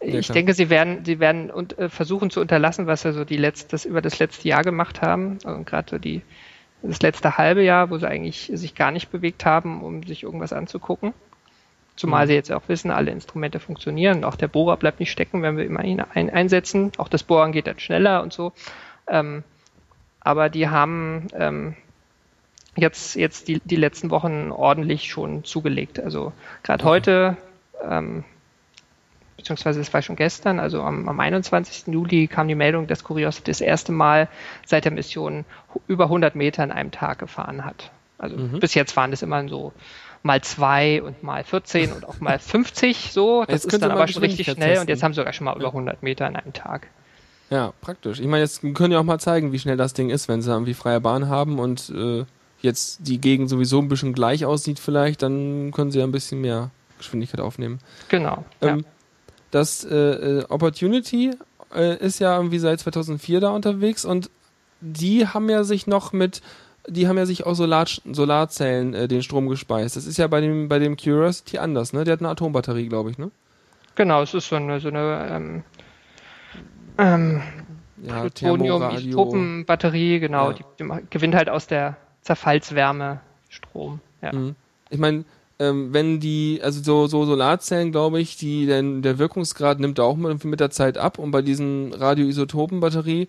Ich denke, Sie werden, Sie werden und, äh, versuchen zu unterlassen, was Sie so die letzt, das über das letzte Jahr gemacht haben. Also gerade so die das letzte halbe Jahr, wo Sie eigentlich sich gar nicht bewegt haben, um sich irgendwas anzugucken. Zumal Mhm. Sie jetzt auch wissen, alle Instrumente funktionieren. Auch der Bohrer bleibt nicht stecken, wenn wir immer ihn ein einsetzen. Auch das Bohren geht dann schneller und so. Ähm, aber die haben ähm, jetzt, jetzt die, die letzten Wochen ordentlich schon zugelegt. Also gerade heute, ähm, beziehungsweise es war schon gestern, also am, am 21. Juli kam die Meldung, dass Curiosity das erste Mal seit der Mission über 100 Meter in einem Tag gefahren hat. Also bis jetzt waren das immer so mal zwei und mal 14 und auch mal [laughs] 50 so. Das Jetzt ist dann aber schon richtig schnell und testen. jetzt haben sie sogar schon mal über 100 Meter in einem Tag. Ja, praktisch. Ich meine, jetzt können ja auch mal zeigen, wie schnell das Ding ist, wenn sie irgendwie freie Bahn haben und äh, jetzt die Gegend sowieso ein bisschen gleich aussieht vielleicht, dann können sie ja ein bisschen mehr Geschwindigkeit aufnehmen. Genau. Ähm, Das äh, äh, Opportunity äh, ist ja irgendwie seit 2004 da unterwegs und die haben ja sich noch mit, die haben ja sich aus Solar Solarzellen äh, den Strom gespeist. Das ist ja bei dem bei dem Curiosity anders, ne? Der hat eine Atombatterie, glaube ich, ne? Genau, es ist so eine, so eine ähm, ähm, Ja, Plutonium-Isotopenbatterie, genau, Ja. die, die gewinnt halt aus der Zerfallswärme Strom. Ja. Mhm. Ich meine, ähm, wenn die, also so, so Solarzellen, glaube ich, die, denn der Wirkungsgrad nimmt auch mit, mit der Zeit ab und bei diesen Radioisotopenbatterie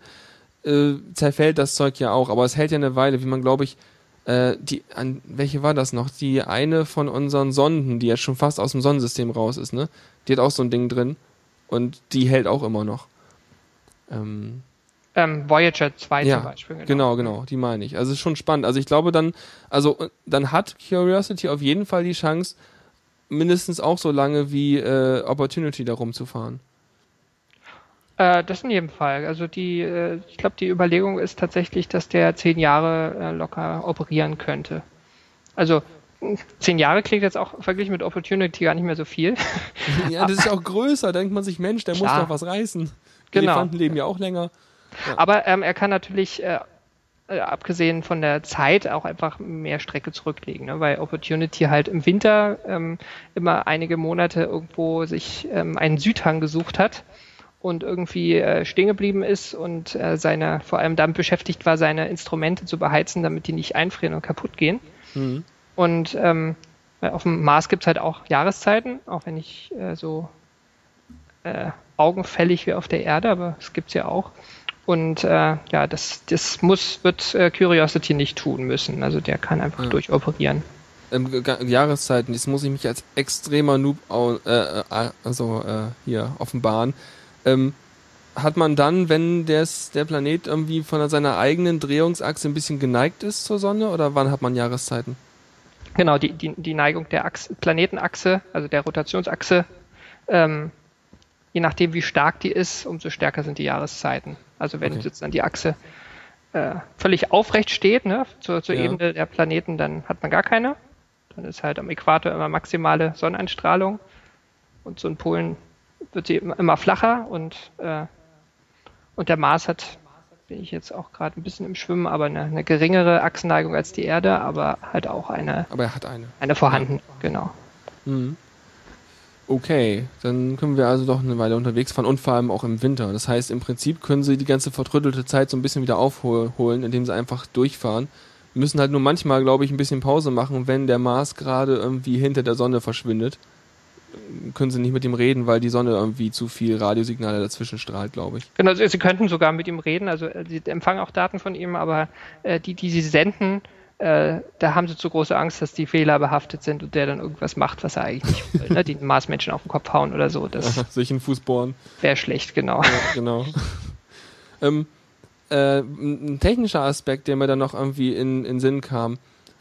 äh, zerfällt das Zeug ja auch, aber es hält ja eine Weile, wie man, glaube ich, äh, die, an, welche war das noch? Die eine von unseren Sonden, die jetzt schon fast aus dem Sonnensystem raus ist, ne? Die hat auch so ein Ding drin und die hält auch immer noch. Ähm, Ähm, Voyager 2 ja, zum Beispiel. genau. genau, die meine ich. Also ist schon spannend. Also ich glaube dann, also äh, dann hat Curiosity auf jeden Fall die Chance, mindestens auch so lange wie äh, Opportunity da rumzufahren. Äh, das in jedem Fall. Also die, äh, ich glaube, die Überlegung ist tatsächlich, dass der zehn Jahre äh, locker operieren könnte. Also zehn Jahre klingt jetzt auch verglichen mit Opportunity gar nicht mehr so viel. [laughs] ja, das ist ja auch größer. Denkt man sich, Mensch, der muss Klar. doch was reißen. Genau. Elefanten leben ja auch länger. Aber ähm, er kann natürlich, äh, äh, abgesehen von der Zeit, auch einfach mehr Strecke zurücklegen, ne? weil Opportunity halt im Winter ähm, immer einige Monate irgendwo sich ähm, einen Südhang gesucht hat und irgendwie äh, stehen geblieben ist und äh, seine, vor allem damit beschäftigt war, seine Instrumente zu beheizen, damit die nicht einfrieren und kaputt gehen. Mhm. Und ähm, auf dem Mars gibt's halt auch Jahreszeiten, auch wenn nicht äh, so äh, augenfällig wie auf der Erde, aber es gibt's ja auch. Und äh, ja, das, das muss, wird äh, Curiosity nicht tun müssen. Also der kann einfach Ja. durchoperieren. Ähm, Jahreszeiten, jetzt muss ich mich als extremer Noob äh, äh, also äh, hier offenbaren. Ähm, hat man dann, wenn des, der Planet irgendwie von seiner eigenen Drehungsachse ein bisschen geneigt ist zur Sonne oder wann hat man Jahreszeiten? Genau, die, die, die Neigung der Achse, Planetenachse, also der Rotationsachse, ähm, je nachdem wie stark die ist, umso stärker sind die Jahreszeiten. Also wenn Okay. jetzt dann die Achse äh, völlig aufrecht steht, ne, zur, zur Ja. Ebene der Planeten, dann hat man gar keine. Dann ist halt am Äquator immer maximale Sonneneinstrahlung und so in Polen wird sie immer, flacher und, äh, und der Mars hat bin ich jetzt auch gerade ein bisschen im Schwimmen, aber eine, eine geringere Achsenneigung als die Erde, aber halt auch eine, Aber er hat eine. eine vorhanden, genau. Mhm. Okay, dann können wir also doch eine Weile unterwegs fahren und vor allem auch im Winter. Das heißt, im Prinzip können sie die ganze vertrödelte Zeit so ein bisschen wieder aufholen, indem sie einfach durchfahren. Müssen halt nur manchmal, glaube ich, ein bisschen Pause machen, wenn der Mars gerade irgendwie hinter der Sonne verschwindet. Können sie nicht mit ihm reden, weil die Sonne irgendwie zu viel Radiosignale dazwischen strahlt, glaube ich. Genau, sie, könnten sogar mit ihm reden, also äh, sie empfangen auch Daten von ihm, aber äh, die, die sie senden, äh, da haben sie zu große Angst, dass die fehlerbehaftet sind und der dann irgendwas macht, was er eigentlich nicht will, ne? die [laughs] Marsmenschen auf den Kopf hauen oder so. Das Sich in den Fuß bohren. wäre schlecht, genau. Ja, genau. [laughs] ähm, äh, ein technischer Aspekt, der mir dann noch irgendwie in, in Sinn kam,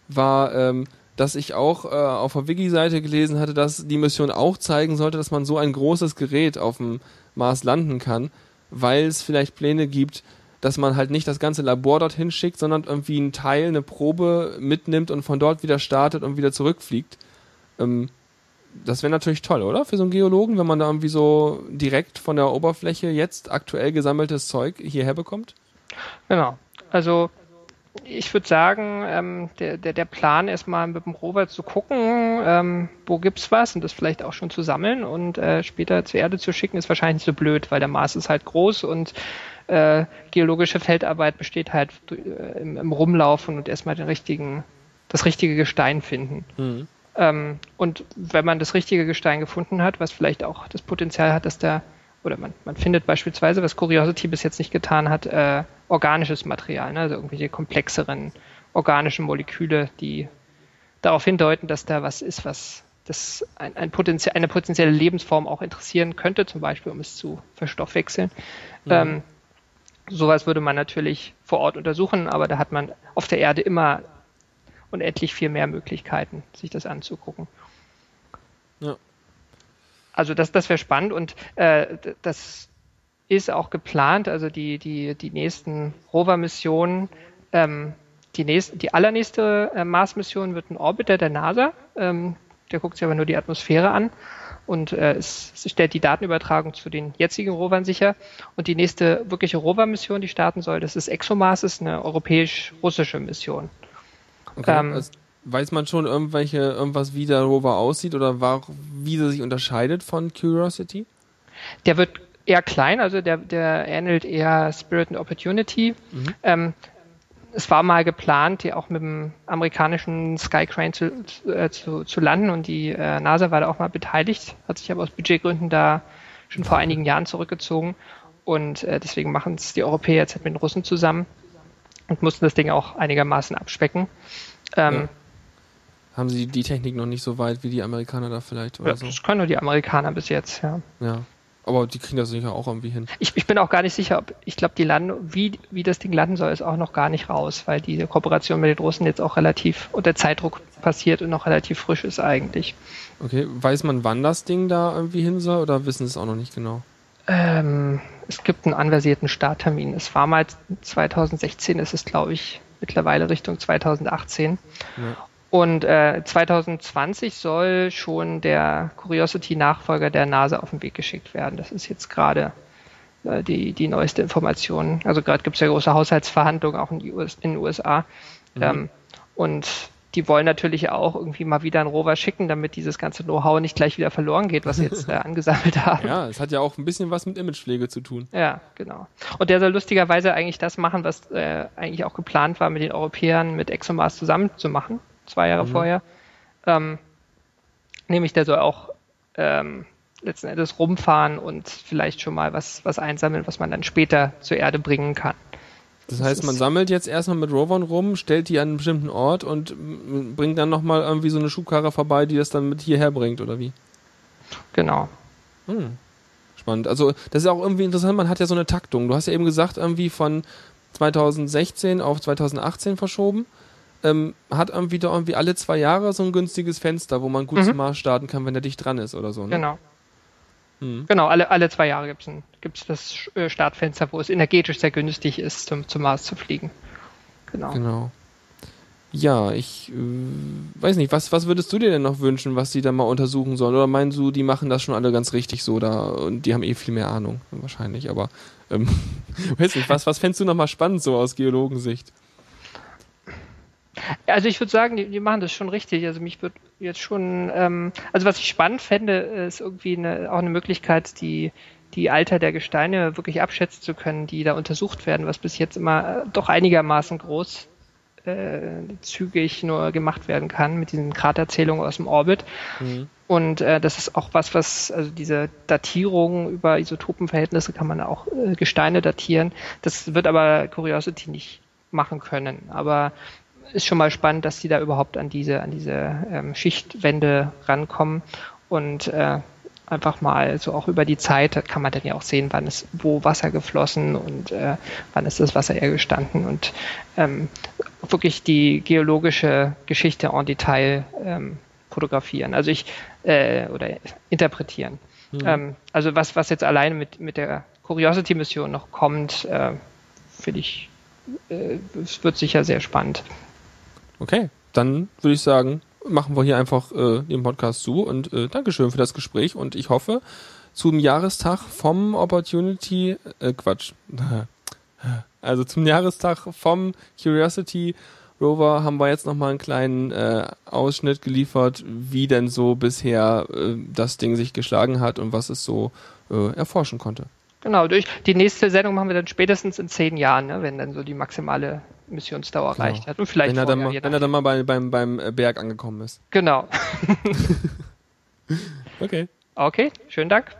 war, ähm, dass ich auch äh, auf der Wiki-Seite gelesen hatte, dass die Mission auch zeigen sollte, dass man so ein großes Gerät auf dem Mars landen kann, weil es vielleicht Pläne gibt, dass man halt nicht das ganze Labor dorthin schickt, sondern irgendwie einen Teil, eine Probe mitnimmt und von dort wieder startet und wieder zurückfliegt. Ähm, das wäre natürlich toll, oder? Für so einen Geologen, wenn man da irgendwie so direkt von der Oberfläche jetzt aktuell gesammeltes Zeug hierher bekommt? Genau. Also ich würde sagen, ähm, der, der, der Plan ist mal mit dem Rover zu gucken, ähm, wo gibt's was und das vielleicht auch schon zu sammeln und äh, später zur Erde zu schicken, ist wahrscheinlich nicht so blöd, weil der Mars ist halt groß und äh, geologische Feldarbeit besteht halt äh, im, im Rumlaufen und erstmal den richtigen, das richtige Gestein finden. Mhm. Ähm, und wenn man das richtige Gestein gefunden hat, was vielleicht auch das Potenzial hat, dass da, oder man, man findet beispielsweise, was Curiosity bis jetzt nicht getan hat, äh, organisches Material, ne? also irgendwelche komplexeren organischen Moleküle, die darauf hindeuten, dass da was ist, was das ein, ein Potenzial, eine potenzielle Lebensform auch interessieren könnte, zum Beispiel um es zu verstoffwechseln. Mhm. Ähm, sowas würde man natürlich vor Ort untersuchen, aber da hat man auf der Erde immer unendlich viel mehr Möglichkeiten, sich das anzugucken. Ja. Also das, das wäre spannend und äh, das ist auch geplant, also die, die, die nächsten Rover-Missionen, ähm, die, nächst, die allernächste äh, Mars-Mission wird ein Orbiter der NASA, ähm, der guckt sich aber nur die Atmosphäre an und äh, es, es stellt die Datenübertragung zu den jetzigen Rovern sicher. Und die nächste wirkliche Rover-Mission, die starten soll, das ist ExoMars, ist eine europäisch-russische Mission. Okay. Ähm, also, weiß man schon irgendwelche, irgendwas, wie der Rover aussieht oder war, wie er sich unterscheidet von Curiosity? Der wird eher klein, also der, der ähnelt eher Spirit and Opportunity. Ähm, es war mal geplant, die auch mit dem amerikanischen Skycrane zu, äh, zu, zu landen und die äh, NASA war da auch mal beteiligt, hat sich aber aus Budgetgründen da schon vor einigen Jahren zurückgezogen und äh, deswegen machen es die Europäer jetzt halt mit den Russen zusammen und mussten das Ding auch einigermaßen abspecken. Ähm, Ja. Haben sie die Technik noch nicht so weit wie die Amerikaner da vielleicht oder ja, so? Das können nur die Amerikaner bis jetzt, ja. Ja. Aber die kriegen das sicher auch irgendwie hin. Ich, ich bin auch gar nicht sicher, ob ich glaube, die landen, wie, wie das Ding landen soll, ist auch noch gar nicht raus, weil diese Kooperation mit den Russen jetzt auch relativ unter Zeitdruck passiert und noch relativ frisch ist eigentlich. Okay, weiß man, wann das Ding da irgendwie hin soll oder wissen sie es auch noch nicht genau? Ähm, es gibt einen anversierten Starttermin. Es war mal 2016, es ist glaube ich mittlerweile Richtung 2018. Ja. Und äh, 2020 soll schon der Curiosity-Nachfolger der NASA auf den Weg geschickt werden. Das ist jetzt gerade äh, die, die neueste Information. Also gerade gibt es ja große Haushaltsverhandlungen auch in, US, in den USA. Ähm, und die wollen natürlich auch irgendwie mal wieder einen Rover schicken, damit dieses ganze Know-how nicht gleich wieder verloren geht, was sie jetzt äh, [laughs] angesammelt haben. Ja, es hat ja auch ein bisschen was mit Imagepflege zu tun. Ja, genau. Und der soll lustigerweise eigentlich das machen, was äh, eigentlich auch geplant war, mit den Europäern mit ExoMars zusammen zu machen, zwei Jahre vorher. Ähm, nämlich der soll auch ähm, letzten Endes rumfahren und vielleicht schon mal was, was einsammeln, was man dann später zur Erde bringen kann. Das heißt, man sammelt jetzt erstmal mit Rovern rum, stellt die an einen bestimmten Ort und m, bringt dann nochmal irgendwie so eine Schubkarre vorbei, die das dann mit hierher bringt, oder wie? Genau. Hm. Spannend. Also, das ist auch irgendwie interessant, man hat ja so eine Taktung. Du hast ja eben gesagt, irgendwie von 2016 auf 2018 verschoben. Ähm, hat irgendwie da irgendwie alle zwei Jahre so ein günstiges Fenster, wo man gut Mhm. zum Mars starten kann, wenn der dicht dran ist oder so. Ne? Genau. Hm. Genau, alle, alle zwei Jahre gibt es gibt's das äh, Startfenster, wo es energetisch sehr günstig ist, zum, zum Mars zu fliegen. Genau. Genau. Ja, ich äh, weiß nicht, was, was würdest du dir denn noch wünschen, was die da mal untersuchen sollen? Oder meinst du, die machen das schon alle ganz richtig so da und die haben eh viel mehr Ahnung, wahrscheinlich, aber ähm, [laughs] weiß nicht, was, was fändest du noch mal spannend so aus Geologensicht? Also ich würde sagen, die, die machen das schon richtig. Also mich würde jetzt schon, ähm, also was ich spannend fände, ist irgendwie eine, auch eine Möglichkeit, die die Alter der Gesteine wirklich abschätzen zu können, die da untersucht werden, was bis jetzt immer äh, doch einigermaßen groß äh, zügig nur gemacht werden kann mit diesen Kraterzählungen aus dem Orbit. Mhm. Und äh, das ist auch was, was, also diese Datierung über Isotopenverhältnisse kann man auch äh, Gesteine datieren. Das wird aber Curiosity nicht machen können. Aber ist schon mal spannend, dass die da überhaupt an diese, an diese ähm, Schichtwände rankommen und äh, einfach mal so auch über die Zeit kann man dann ja auch sehen, wann ist wo Wasser geflossen und äh, wann ist das Wasser eher gestanden und ähm, wirklich die geologische Geschichte en Detail ähm, fotografieren, also ich äh, oder interpretieren. Mhm. Ähm, also was was jetzt alleine mit mit der Curiosity Mission noch kommt, äh, finde ich, äh, es wird sicher sehr spannend. Okay, dann würde ich sagen, machen wir hier einfach äh, den Podcast zu und äh, Dankeschön für das Gespräch und ich hoffe, zum Jahrestag vom Opportunity, äh, Quatsch, [laughs] also zum Jahrestag vom Curiosity Rover haben wir jetzt nochmal einen kleinen äh, Ausschnitt geliefert, wie denn so bisher äh, das Ding sich geschlagen hat und was es so äh, erforschen konnte. Genau, durch die nächste Sendung machen wir dann spätestens in zehn Jahren, ne, wenn dann so die maximale Missionsdauer genau. erreicht hat. Und vielleicht wenn er dann mal, wenn er dann mal bei, beim, beim äh, Berg angekommen ist. Genau. [laughs] [laughs] okay. Okay, schönen Dank.